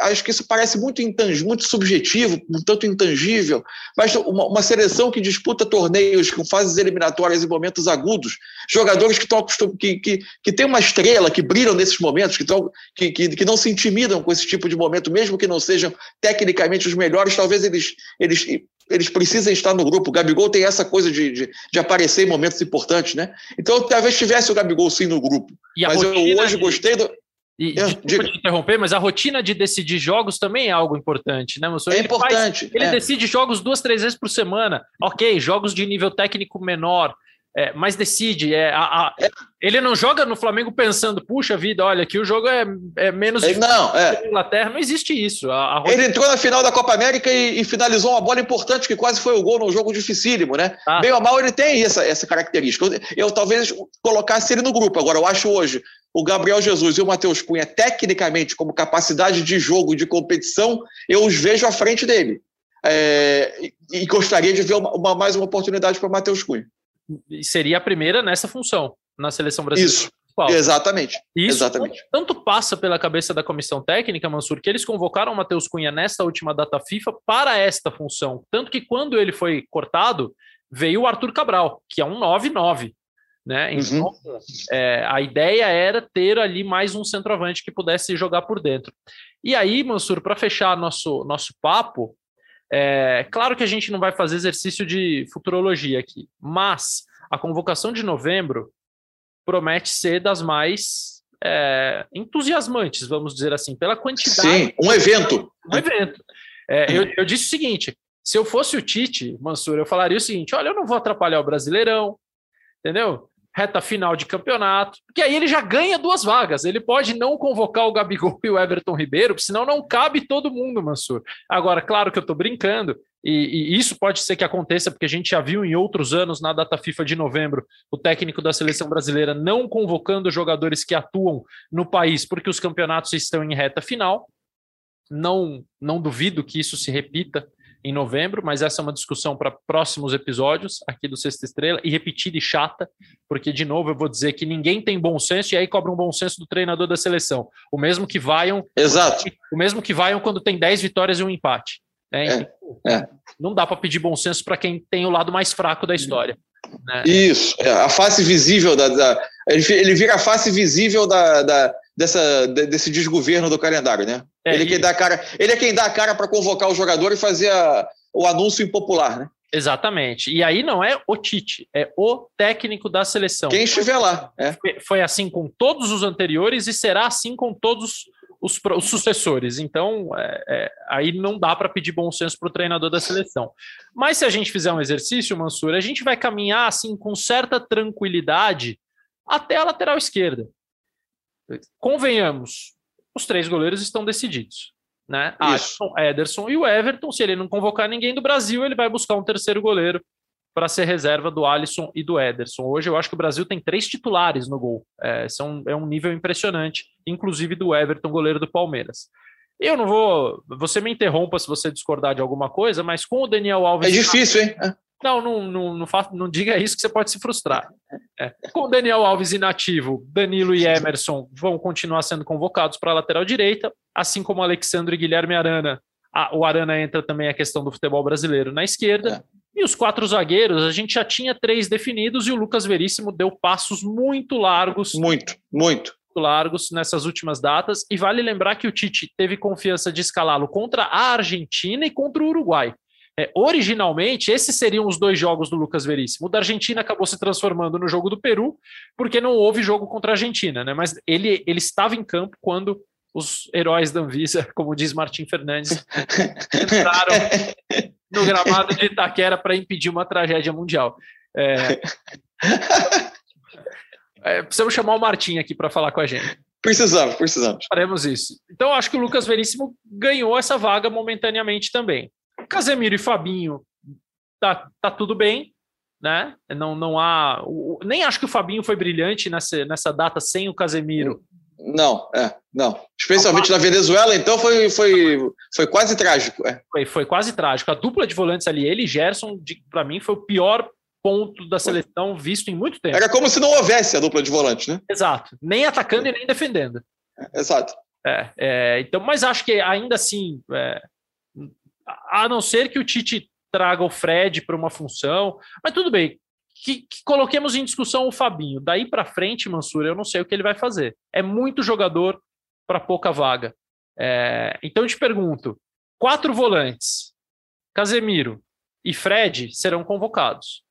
acho que isso parece muito intangível, muito subjetivo, um tanto intangível, mas uma, uma, seleção que disputa torneios com fases eliminatórias em momentos agudos, jogadores que estão que, que, que têm uma estrela, que brilham nesses momentos, que, tão, que, que, que não se intimidam com esse tipo de momento, mesmo que não sejam tecnicamente os melhores, talvez eles, eles eles precisam estar no grupo. O Gabigol tem essa coisa de, de, de, aparecer em momentos importantes, né? Então, talvez tivesse o Gabigol sim no grupo. Mas eu hoje gostei do. E, eu, desculpa te interromper, mas a rotina de decidir jogos também é algo importante, né, moço? É importante. Faz, ele é. decide jogos duas, três vezes por semana. Ok, jogos de nível técnico menor, é, mas decide. É, a, a, é. Ele não joga no Flamengo pensando, puxa vida, olha, aqui o jogo é, é menos ele, não, é. Inglaterra. Não existe isso. A. Ele entrou na final da Copa América e, e, finalizou uma bola importante, que quase foi o gol num jogo dificílimo, né? Ah. Bem ou mal, ele tem essa, essa característica. Eu, eu talvez colocasse ele no grupo. Agora, eu acho hoje o Gabriel Jesus e o Matheus Cunha, tecnicamente, como capacidade de jogo e de competição, eu os vejo à frente dele. É, e, e, gostaria de ver uma, uma mais uma oportunidade para o Matheus Cunha. E seria a primeira nessa função, na seleção brasileira. Isso. Exatamente. Isso Exatamente. tanto passa pela cabeça da comissão técnica, Mansur, que eles convocaram o Matheus Cunha nesta última data FIFA para esta função. Tanto que quando ele foi cortado, veio o Arthur Cabral, que é um 9-9. Né? Uhum. Então, uhum. é, a ideia era ter ali mais um centroavante que pudesse jogar por dentro. E aí, Mansur, para fechar nosso, nosso papo, é claro que a gente não vai fazer exercício de futurologia aqui, mas a convocação de novembro promete ser das mais é, entusiasmantes, vamos dizer assim, pela quantidade. Sim, um evento. Um evento. É, eu, eu disse o seguinte: se eu fosse o Tite, Mansur, eu falaria o seguinte: olha, eu não vou atrapalhar o Brasileirão, entendeu? Reta final de campeonato, porque aí ele já ganha duas vagas. Ele pode não convocar o Gabigol (laughs) e o Everton Ribeiro, senão não cabe todo mundo, Mansur. Agora, claro que eu estou brincando, e, e, isso pode ser que aconteça, porque a gente já viu em outros anos, na data FIFA de novembro, o técnico da seleção brasileira não convocando jogadores que atuam no país, porque os campeonatos estão em reta final. Não, não duvido que isso se repita em novembro, mas essa é uma discussão para próximos episódios aqui do Sexta Estrela, e repetida e chata, porque, de novo, eu vou dizer que ninguém tem bom senso e aí cobra um bom senso do treinador da seleção. O mesmo que vaiam. Exato. O mesmo que vaiam quando tem 10 vitórias e um empate. Né? É, é. Não dá para pedir bom senso para quem tem o lado mais fraco da história. Né? Isso, é, a face visível da, da, ele vira a face visível da, da, dessa, desse desgoverno do calendário, né? É, ele, é quem dá a cara, ele é quem dá a cara para convocar o jogador e fazer a, o anúncio impopular, né? Exatamente. E aí não é o Tite, é o técnico da seleção. Quem estiver lá. É. Foi assim com todos os anteriores e será assim com todos os, os sucessores. Então, é, é, aí não dá para pedir bom senso para o treinador da seleção. Mas se a gente fizer um exercício, Mansur, a gente vai caminhar assim com certa tranquilidade até a lateral esquerda. Convenhamos, os três goleiros estão decididos. Né? Alisson, Ederson e o Everton. Se ele não convocar ninguém do Brasil, ele vai buscar um terceiro goleiro para ser reserva do Alisson e do Ederson. Hoje eu acho que o Brasil tem três titulares no gol. É, são, é um nível impressionante, inclusive do Everton, goleiro do Palmeiras. Eu não vou. Você me interrompa se você discordar de alguma coisa, mas com o Daniel Alves. É difícil, hein? Não, não, não, não, faça, não diga isso que você pode se frustrar. É. Com o Daniel Alves inativo, Danilo e Emerson vão continuar sendo convocados para a lateral direita, assim como Alexandre e Guilherme Arana. A, o Arana entra também a questão do futebol brasileiro na esquerda. É. E os quatro zagueiros, a gente já tinha três definidos e o Lucas Veríssimo deu passos muito largos. Muito, muito largos nessas últimas datas. E vale lembrar que o Tite teve confiança de escalá-lo contra a Argentina e contra o Uruguai. É, originalmente, esses seriam os dois jogos do Lucas Veríssimo. O da Argentina acabou se transformando no jogo do Peru, porque não houve jogo contra a Argentina, né? Mas ele, ele estava em campo quando os heróis da Anvisa, (laughs) como diz Martim Fernandes, entraram (laughs) no gramado de Itaquera para impedir uma tragédia mundial. É... É, precisamos chamar o Martim aqui para falar com a gente. Precisamos, precisamos. Faremos isso. Então, acho que o Lucas Veríssimo ganhou essa vaga momentaneamente também. Casemiro e Fabinho, tá, tá tudo bem, né? Não, não há. Nem acho que o Fabinho foi brilhante nessa, nessa data sem o Casemiro. Não, é, não. Especialmente na Venezuela, então foi, foi, foi quase trágico. É. Foi, foi quase trágico. A dupla de volantes ali, ele e Gerson, para mim, foi o pior ponto da seleção visto em muito tempo. Era como se não houvesse a dupla de volantes, né? Exato. Nem atacando e nem defendendo. Exato. É, é, então, mas acho que ainda assim, é, a não ser que o Tite traga o Fred para uma função, mas tudo bem. Que, que, coloquemos em discussão o Fabinho. Daí para frente, Mansur, eu não sei o que ele vai fazer. É muito jogador para pouca vaga. É, então eu te pergunto: quatro volantes, Casemiro e Fred serão convocados.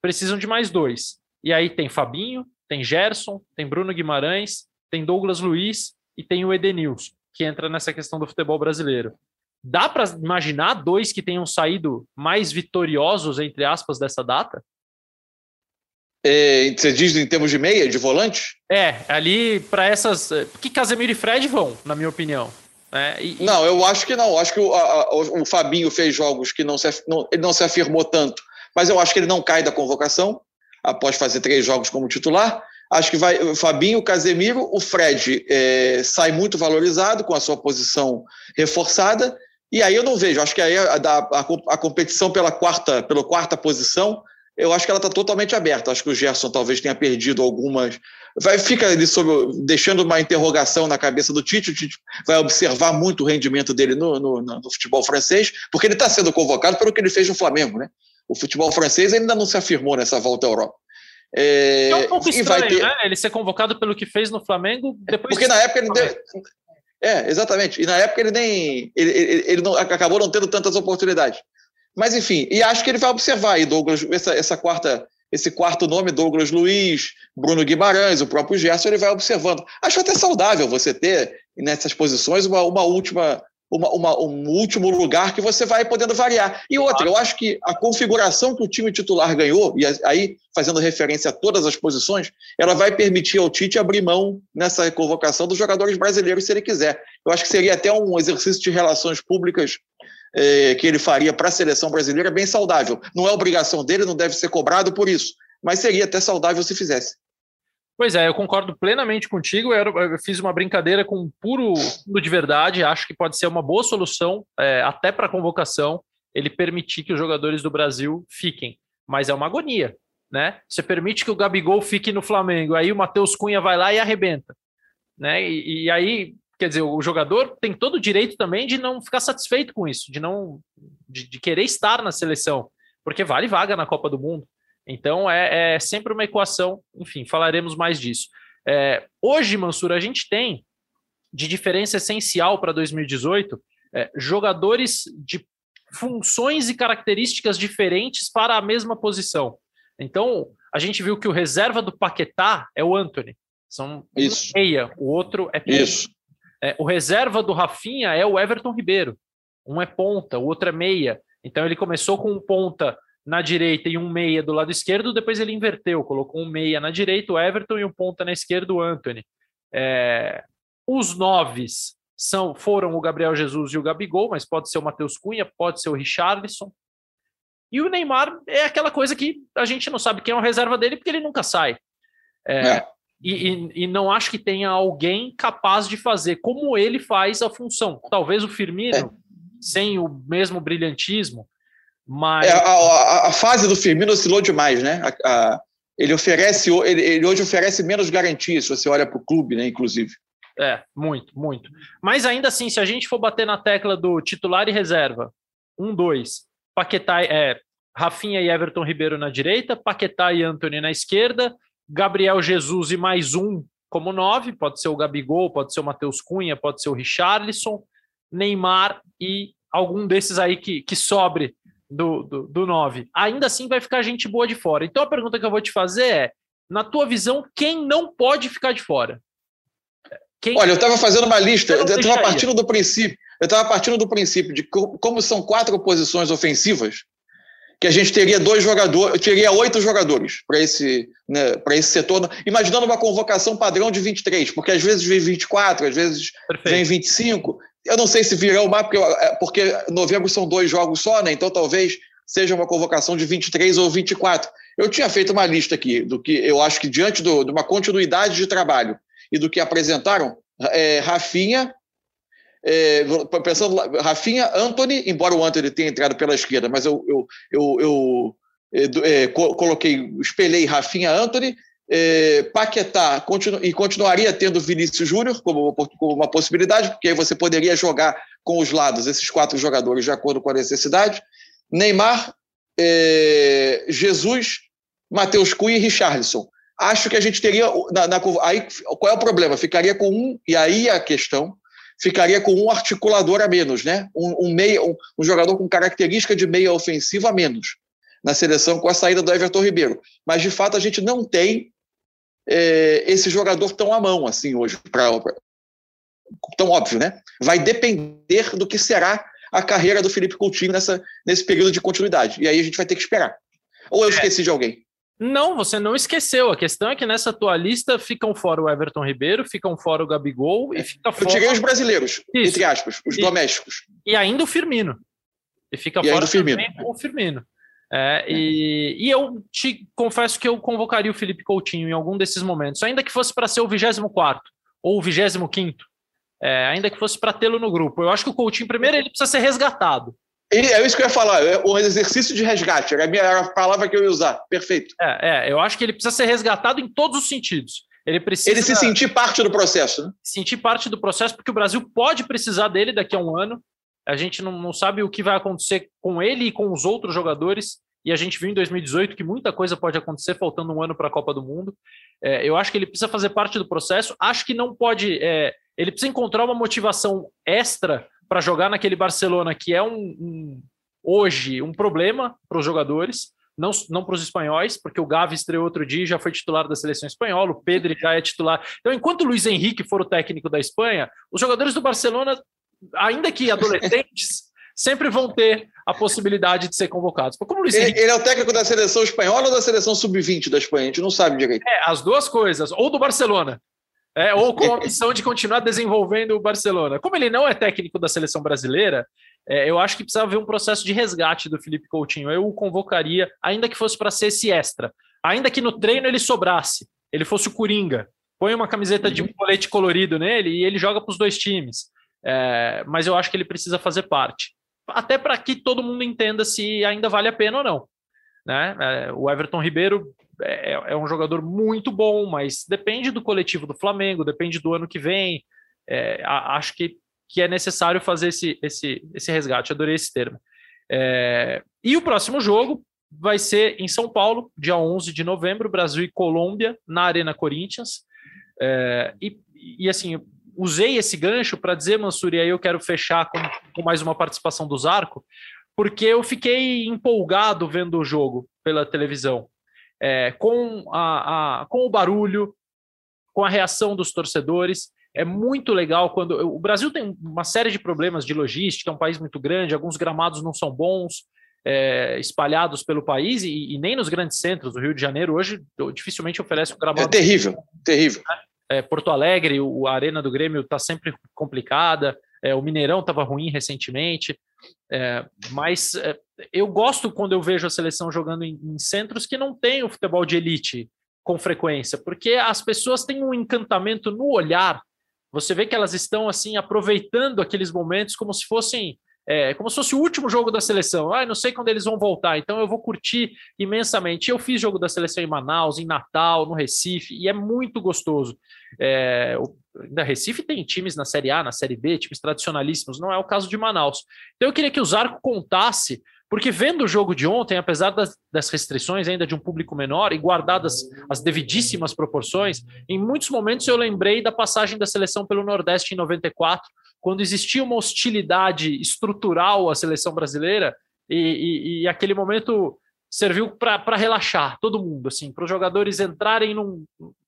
Precisam de mais dois. E aí tem Fabinho, tem Gerson, tem Bruno Guimarães, tem Douglas Luiz e tem o Edenilson, que entra nessa questão do futebol brasileiro. Dá para imaginar dois que tenham saído mais vitoriosos, entre aspas, dessa data? É, você diz em termos de meia, de volante? É, ali para essas. Que Casemiro e Fred vão, na minha opinião. É, e, não, eu acho que não. Acho que o, a, o, Fabinho fez jogos que não se, não, ele não se afirmou tanto, mas eu acho que ele não cai da convocação após fazer três jogos como titular. Acho que vai o Fabinho, o Casemiro, o Fred é, sai muito valorizado com a sua posição reforçada e aí eu não vejo, acho que aí a, a, a competição pela quarta, pela quarta posição, eu acho que ela está totalmente aberta. Acho que o Gerson talvez tenha perdido algumas. Vai fica ali sobre, deixando uma interrogação na cabeça do Tite. O Tite vai observar muito o rendimento dele no, no, no futebol francês, porque ele está sendo convocado pelo que ele fez no Flamengo, né? O futebol francês ainda não se afirmou nessa volta à Europa. É, é um pouco estranho, ter... né? Ele ser convocado pelo que fez no Flamengo depois. Porque na época ele deu... É, exatamente. E na época ele nem. Ele, ele, ele não, acabou não tendo tantas oportunidades. Mas, enfim, e acho que ele vai observar aí, Douglas, essa, essa quarta, esse quarto nome, Douglas Luiz, Bruno Guimarães, o próprio Gerson, ele vai observando. Acho até saudável você ter nessas posições uma, uma última uma, uma, um último lugar que você vai podendo variar. E outra, eu acho que a configuração que o time titular ganhou, e aí fazendo referência a todas as posições, ela vai permitir ao Tite abrir mão nessa convocação dos jogadores brasileiros se ele quiser. Eu acho que seria até um exercício de relações públicas eh, que ele faria para a seleção brasileira bem saudável. Não é obrigação dele, não deve ser cobrado por isso, mas seria até saudável se fizesse. Pois é, eu concordo plenamente contigo. Eu, fiz uma brincadeira com puro, puro de verdade. Acho que pode ser uma boa solução, é, até para a convocação, ele permitir que os jogadores do Brasil fiquem. Mas é uma agonia, né? Você permite que o Gabigol fique no Flamengo, aí o Matheus Cunha vai lá e arrebenta, né? E, e aí, quer dizer, o jogador tem todo o direito também de não ficar satisfeito com isso, de não, de, de querer estar na seleção, porque vale vaga na Copa do Mundo. Então é, é sempre uma equação, enfim, falaremos mais disso. É, hoje, Mansur, a gente tem de diferença essencial para 2018 é, jogadores de funções e características diferentes para a mesma posição. Então, a gente viu que o reserva do Paquetá é o Anthony. São Isso. um meia, o outro é ponta. Isso. É, o reserva do Rafinha é o Everton Ribeiro. Um é ponta, o outro é meia. Então ele começou com um ponta na direita e um meia do lado esquerdo, depois ele inverteu, colocou um meia na direita, o Everton, e um ponta na esquerda, o Anthony. É, os noves são, foram o Gabriel Jesus e o Gabigol, mas pode ser o Matheus Cunha, pode ser o Richarlison. E o Neymar é aquela coisa que a gente não sabe quem é o reserva dele, porque ele nunca sai. É, é. E, e, e, não acho que tenha alguém capaz de fazer como ele faz a função. Talvez o Firmino, é. sem o mesmo brilhantismo, mas... É, a, a, fase do Firmino oscilou demais, né? A, ele oferece, ele, ele, hoje oferece menos garantias, se você olha para o clube, né, inclusive. É, muito, muito. Mas ainda assim, se a gente for bater na tecla do titular e reserva, um, dois, Paquetá, é, Rafinha e Everton Ribeiro na direita, Paquetá e Anthony na esquerda, Gabriel Jesus e mais um como nove, pode ser o Gabigol, pode ser o Matheus Cunha, pode ser o Richarlison, Neymar e algum desses aí que, que sobre do, do, do 9. Ainda assim vai ficar gente boa de fora. Então a pergunta que eu vou te fazer é: na tua visão, quem não pode ficar de fora? Quem... Olha, eu estava fazendo uma lista, eu estava partindo do princípio, eu estava partindo do princípio de como são quatro posições ofensivas, que a gente teria dois jogadores, teria oito jogadores para esse, né, para esse setor, imaginando uma convocação padrão de 23, porque às vezes vem 24, às vezes Perfeito. vem 25. Eu não sei se virão mais, porque, é, porque novembro são dois jogos só, né? Então talvez seja uma convocação de 23 ou 24. Eu tinha feito uma lista aqui do que eu acho que, diante do, de uma continuidade de trabalho e do que apresentaram, é, Rafinha, é, pensando Rafinha, Anthony, embora o Anthony tenha entrado pela esquerda, mas eu, eu, eu, eu é, é coloquei, espelhei Rafinha, Anthony, é, Paquetá continu, e continuaria tendo Vinícius Júnior como, como, uma possibilidade, porque aí você poderia jogar com os lados esses quatro jogadores de acordo com a necessidade. Neymar, é, Jesus, Matheus Cunha e Richarlison. Acho que a gente teria. Na, na, aí, qual é o problema? Ficaria com um, e aí a questão, ficaria com um articulador a menos, né? Um, um, meia, um, um jogador com característica de meia ofensiva a menos na seleção com a saída do Everton Ribeiro. Mas, de fato, a gente não tem é, esse jogador tão à mão assim hoje, pra, tão óbvio, né? Vai depender do que será a carreira do Felipe Coutinho nessa, nesse período de continuidade. E aí a gente vai ter que esperar. Ou eu é. esqueci de alguém? Não, você não esqueceu. A questão é que nessa tua lista ficam fora o Everton Ribeiro, ficam fora o Gabigol e fica fora. Eu tirei os brasileiros, Isso. entre aspas, os e, domésticos. E ainda o Firmino. E fica e fora o Firmino. o Firmino. É, e, e, eu te confesso que eu convocaria o Felipe Coutinho em algum desses momentos, ainda que fosse para ser o 24 ou o 25, é, ainda que fosse para tê-lo no grupo. Eu acho que o Coutinho, primeiro, ele precisa ser resgatado. E é isso que eu ia falar, é um exercício de resgate, era a, minha, era a palavra que eu ia usar. Perfeito. É, é, eu acho que ele precisa ser resgatado em todos os sentidos. Ele precisa. Ele se sentir parte do processo, né? Sentir parte do processo, porque o Brasil pode precisar dele daqui a um ano. A gente não, não sabe o que vai acontecer com ele e com os outros jogadores. e a gente viu em 2018 que muita coisa pode acontecer faltando um ano para a Copa do Mundo. É, eu acho que ele precisa fazer parte do processo. Acho que não pode. É, ele precisa encontrar uma motivação extra para jogar naquele Barcelona, que é um, um hoje um problema para os jogadores, não, não para os espanhóis, porque o Gavi estreou outro dia e já foi titular da seleção espanhola, o Pedro já é titular. Então, enquanto o Luiz Henrique for o técnico da Espanha, os jogadores do Barcelona, ainda que adolescentes, (laughs) sempre vão ter a possibilidade de ser convocados. Como Luiz Henrique... Ele é o técnico da seleção espanhola ou da seleção sub-20 da Espanha? A gente não sabe direito. É, as duas coisas. Ou do Barcelona. É, ou com a (laughs) missão de continuar desenvolvendo o Barcelona. Como ele não é técnico da seleção brasileira, é, eu acho que precisa haver um processo de resgate do Felipe Coutinho. Eu o convocaria, ainda que fosse para ser esse extra. Ainda que no treino ele sobrasse, ele fosse o Coringa. Põe uma camiseta de um colete colorido nele e ele joga para os dois times. É, mas eu acho que ele precisa fazer parte até para que todo mundo entenda se ainda vale a pena ou não. Né? É, o Everton Ribeiro é, é, um jogador muito bom, mas depende do coletivo do Flamengo, depende do ano que vem. É, acho que, que é necessário fazer esse, esse, esse resgate, adorei esse termo. É, e o próximo jogo vai ser em São Paulo, dia 11 de novembro, Brasil e Colômbia, na Arena Corinthians. É, e, e assim, usei esse gancho para dizer, Mansur, e aí eu quero fechar com, com mais uma participação do Zarco, porque eu fiquei empolgado vendo o jogo pela televisão, é, com, a, a, com o barulho, com a reação dos torcedores. É muito legal quando. O Brasil tem uma série de problemas de logística, é um país muito grande, alguns gramados não são bons, é, espalhados pelo país e, e, nem nos grandes centros. O Rio de Janeiro hoje dificilmente oferece um gramado. É terrível, terrível. Né? É, Porto Alegre, o, a arena do Grêmio está sempre complicada, é, o Mineirão estava ruim recentemente, é, mas é, eu gosto quando eu vejo a seleção jogando em, em, centros que não tem o futebol de elite com frequência, porque as pessoas têm um encantamento no olhar. Você vê que elas estão assim aproveitando aqueles momentos como se fossem é, como se fosse o último jogo da seleção. Ah, não sei quando eles vão voltar, então eu vou curtir imensamente. Eu fiz jogo da seleção em Manaus, em Natal, no Recife, e é muito gostoso. É, o, da Recife tem times na Série A, na Série B, times tradicionalíssimos, não é o caso de Manaus. Então eu queria que o Zarco contasse porque vendo o jogo de ontem, apesar das, das, restrições ainda de um público menor e guardadas as devidíssimas proporções, em muitos momentos eu lembrei da passagem da seleção pelo Nordeste em 94, quando existia uma hostilidade estrutural à seleção brasileira e, e, e aquele momento serviu para relaxar todo mundo, assim, para os jogadores entrarem num,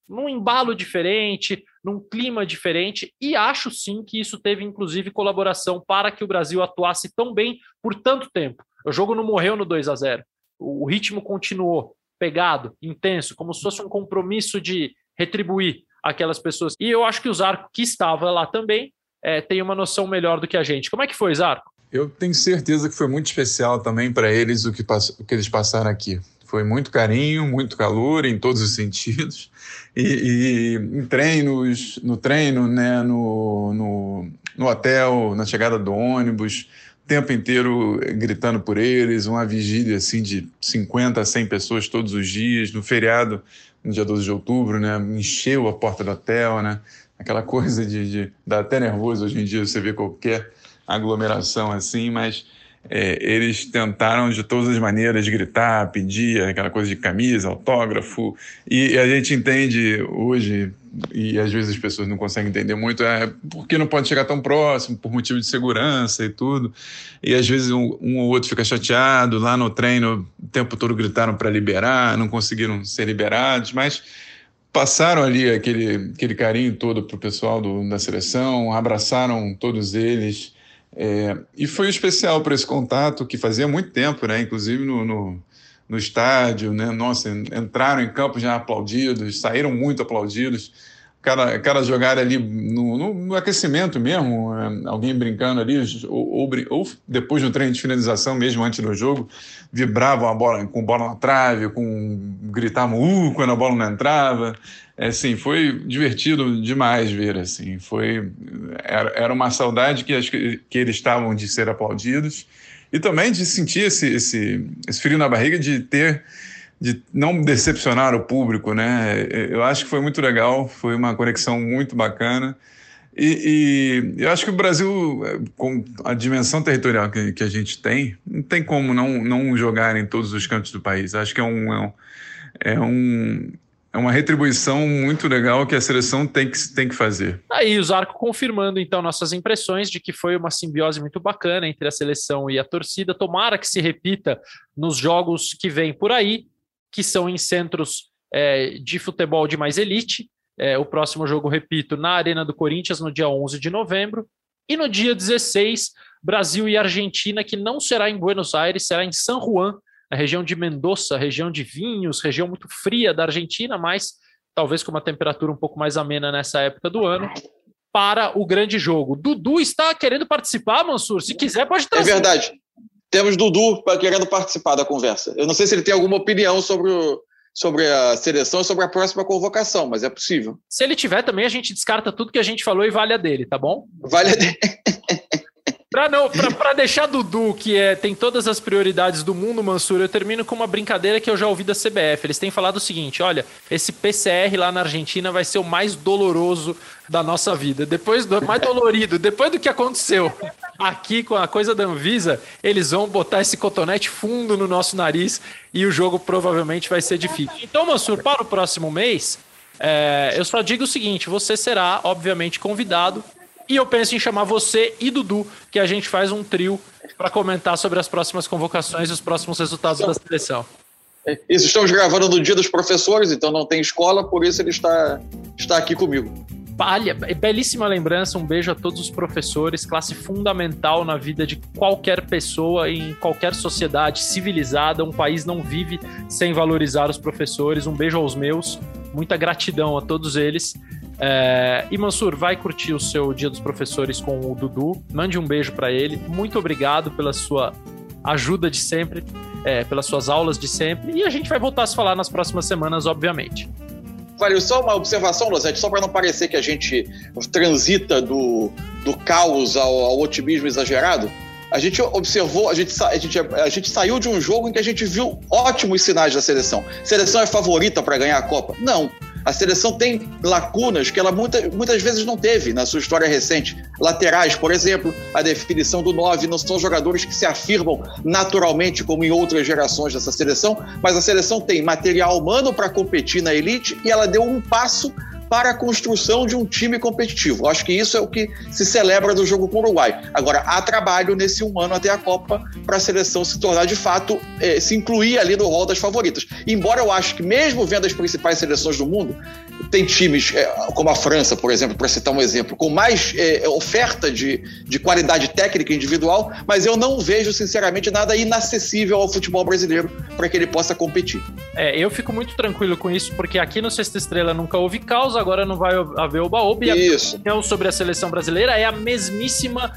num embalo diferente, num clima diferente, e acho sim que isso teve inclusive colaboração para que o Brasil atuasse tão bem por tanto tempo. O jogo não morreu no 2 a 0 o ritmo continuou pegado, intenso, como se fosse um compromisso de retribuir aquelas pessoas. E eu acho que o Zarco, que estava lá também, é, tem uma noção melhor do que a gente. Como é que foi, Zarco? Eu tenho certeza que foi muito especial também para eles o que, o que eles passaram aqui. Foi muito carinho, muito calor em todos os (laughs) sentidos. E, e em treinos, no treino, né, no, no, no hotel, na chegada do ônibus, tempo inteiro gritando por eles, uma vigília assim de 50 a 100 pessoas todos os dias, no feriado, no dia 12 de outubro, né, encheu a porta do hotel, né, aquela (laughs) coisa de, de dá até nervoso hoje em dia você vê qualquer aglomeração assim, mas é, eles tentaram de todas as maneiras gritar, pedir aquela coisa de camisa, autógrafo, e, e a gente entende hoje, e às vezes as pessoas não conseguem entender muito, é porque não pode chegar tão próximo, por motivo de segurança e tudo, e às vezes um, um ou outro fica chateado, lá no treino o tempo todo gritaram para liberar, não conseguiram ser liberados, mas passaram ali aquele, aquele carinho todo para o pessoal do, da seleção, abraçaram todos eles, é, e foi especial para esse contato que fazia muito tempo, né? Inclusive no, no, no, estádio, né? Nossa, entraram em campo já aplaudidos, saíram muito aplaudidos. Cada, cada jogada ali no, no, no aquecimento mesmo, é, alguém brincando ali, ou, ou, ou, depois do treino de finalização, mesmo antes do jogo, vibravam a bola com bola na trave, com gritavam uh quando a bola não entrava é, assim, foi divertido demais ver, assim, foi, era, era uma saudade que que, eles estavam de ser aplaudidos e também de sentir esse, esse, esse frio na barriga de ter, de não decepcionar o público, né, eu acho que foi muito legal, foi uma conexão muito bacana. E, e, eu acho que o Brasil, com a dimensão territorial que, que, a gente tem, não tem como não, não jogar em todos os cantos do país. Acho que é um, é um, é um é uma retribuição muito legal que a seleção tem que, tem que fazer. Aí o Zarco confirmando então nossas impressões de que foi uma simbiose muito bacana entre a seleção e a torcida. Tomara que se repita nos jogos que vêm por aí, que são em centros é, de futebol de mais elite. É, o próximo jogo, repito, na Arena do Corinthians, no dia 11 de novembro. E no dia 16, Brasil e Argentina, que não será em Buenos Aires, será em San Juan, a região de Mendoza, região de vinhos, região muito fria da Argentina, mas talvez com uma temperatura um pouco mais amena nessa época do ano, para o grande jogo. Dudu está querendo participar, Mansur? Se quiser, pode é trazer. É verdade. Temos Dudu querendo participar da conversa. Eu não sei se ele tem alguma opinião sobre, o, sobre a seleção e sobre a próxima convocação, mas é possível. Se ele tiver também, a gente descarta tudo que a gente falou e vale a dele, tá bom? Vale a dele. Pra, não, pra, pra deixar Dudu, que é, tem todas as prioridades do mundo, Mansur, eu termino com uma brincadeira que eu já ouvi da CBF. Eles têm falado o seguinte: olha, esse PCR lá na Argentina vai ser o mais doloroso da nossa vida. Depois do mais dolorido, depois do que aconteceu aqui com a coisa da Anvisa, eles vão botar esse cotonete fundo no nosso nariz e o jogo provavelmente vai ser difícil. Então, Mansur, para o próximo mês, é, eu só digo o seguinte: você será, obviamente, convidado e eu penso em chamar você e Dudu, que a gente faz um trio para comentar sobre as próximas convocações e os próximos resultados da seleção. É, isso, estamos gravando no dia dos professores, então não tem escola, por isso ele está, está aqui comigo. Palha, belíssima lembrança, um beijo a todos os professores, classe fundamental na vida de qualquer pessoa em qualquer sociedade civilizada. Um país não vive sem valorizar os professores. Um beijo aos meus, muita gratidão a todos eles. É, e Mansur, vai curtir o seu Dia dos Professores com o Dudu. Mande um beijo para ele. Muito obrigado pela sua ajuda de sempre, é, pelas suas aulas de sempre. E a gente vai voltar a se falar nas próximas semanas, obviamente. Valeu, só uma observação, Losete, só para não parecer que a gente transita do, do caos ao, ao otimismo exagerado. A gente observou, a gente, a, gente, a gente saiu de um jogo em que a gente viu ótimos sinais da seleção. Seleção é favorita para ganhar a Copa? Não. A seleção tem lacunas que ela muita, muitas vezes não teve na sua história recente. Laterais, por exemplo, a definição do 9 não são jogadores que se afirmam naturalmente como em outras gerações dessa seleção, mas a seleção tem material humano para competir na elite e ela deu um passo para a construção de um time competitivo. Acho que isso é o que se celebra do jogo com o Uruguai. Agora, há trabalho nesse um ano até a Copa para a seleção se tornar de fato, eh, se incluir ali no rol das favoritas. Embora eu acho que, mesmo vendo as principais seleções do mundo, tem times eh, como a França, por exemplo, para citar um exemplo, com mais eh, oferta de, de qualidade técnica individual, mas eu não vejo, sinceramente, nada inacessível ao futebol brasileiro para que ele possa competir. É, eu fico muito tranquilo com isso, porque aqui no Sexta Estrela nunca houve causa agora não vai haver o baú. E a opinião sobre a seleção brasileira é a mesmíssima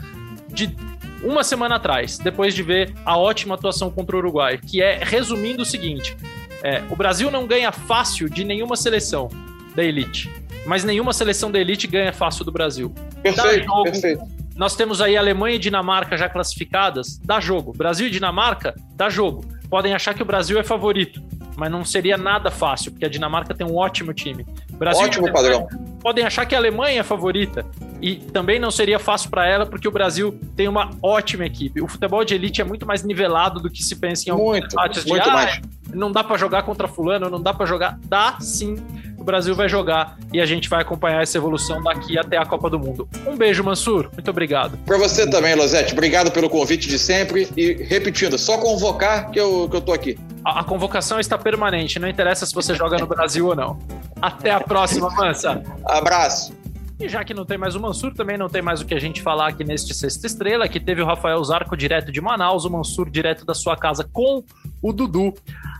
de uma semana atrás, depois de ver a ótima atuação contra o Uruguai, que é, resumindo o seguinte, é, o Brasil não ganha fácil de nenhuma seleção da elite, mas nenhuma seleção da elite ganha fácil do Brasil. Perfeito, jogo, perfeito. Nós temos aí Alemanha e Dinamarca já classificadas, dá jogo. Brasil e Dinamarca, dá jogo. Podem achar que o Brasil é favorito, mas não seria nada fácil, porque a Dinamarca tem um ótimo time. Brasil ótimo padrão. Podem achar que a Alemanha é a favorita, e também não seria fácil para ela, porque o Brasil tem uma ótima equipe. O futebol de elite é muito mais nivelado do que se pensa em alguns debates de muito ah, mais. não dá para jogar contra fulano, não dá para jogar. Dá sim. O Brasil vai jogar e a gente vai acompanhar essa evolução daqui até a Copa do Mundo. Um beijo, Mansur. Muito obrigado. Para você também, Losete. Obrigado pelo convite de sempre. E repetindo, só convocar que eu, que eu tô aqui. A, a convocação está permanente, não interessa se você joga no Brasil ou não. Até a próxima, Mansa. Abraço. E já que não tem mais o Mansur, também não tem mais o que a gente falar aqui neste Sexta Estrela, que teve o Rafael Zarco direto de Manaus, o Mansur direto da sua casa com o Dudu.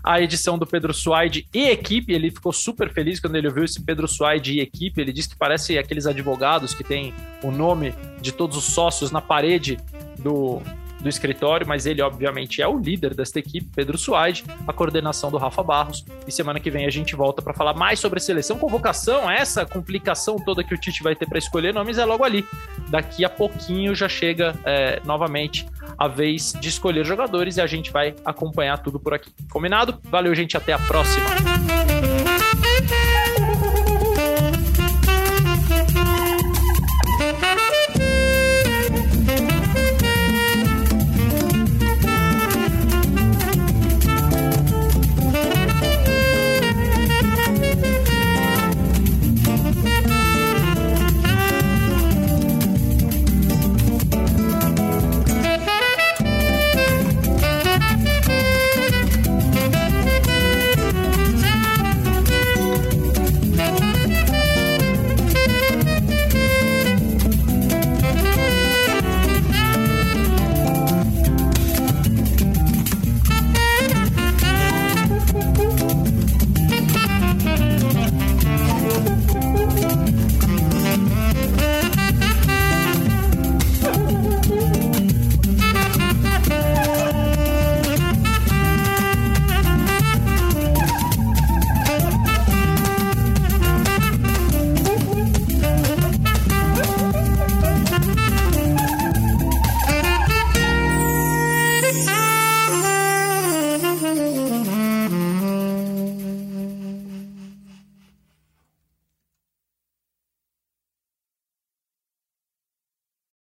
A edição do Pedro Suaide e equipe, ele ficou super feliz quando ele ouviu esse Pedro Suaide e equipe, ele disse que parece aqueles advogados que tem o nome de todos os sócios na parede do, do escritório, mas ele obviamente é o líder desta equipe, Pedro Suaide, a coordenação do Rafa Barros. E semana que vem a gente volta para falar mais sobre a seleção, convocação, essa complicação toda que o Tite vai ter para escolher nomes é logo ali. Daqui a pouquinho já chega é, novamente a vez de escolher jogadores e a gente vai acompanhar tudo por aqui. Combinado? Valeu, gente, até a próxima.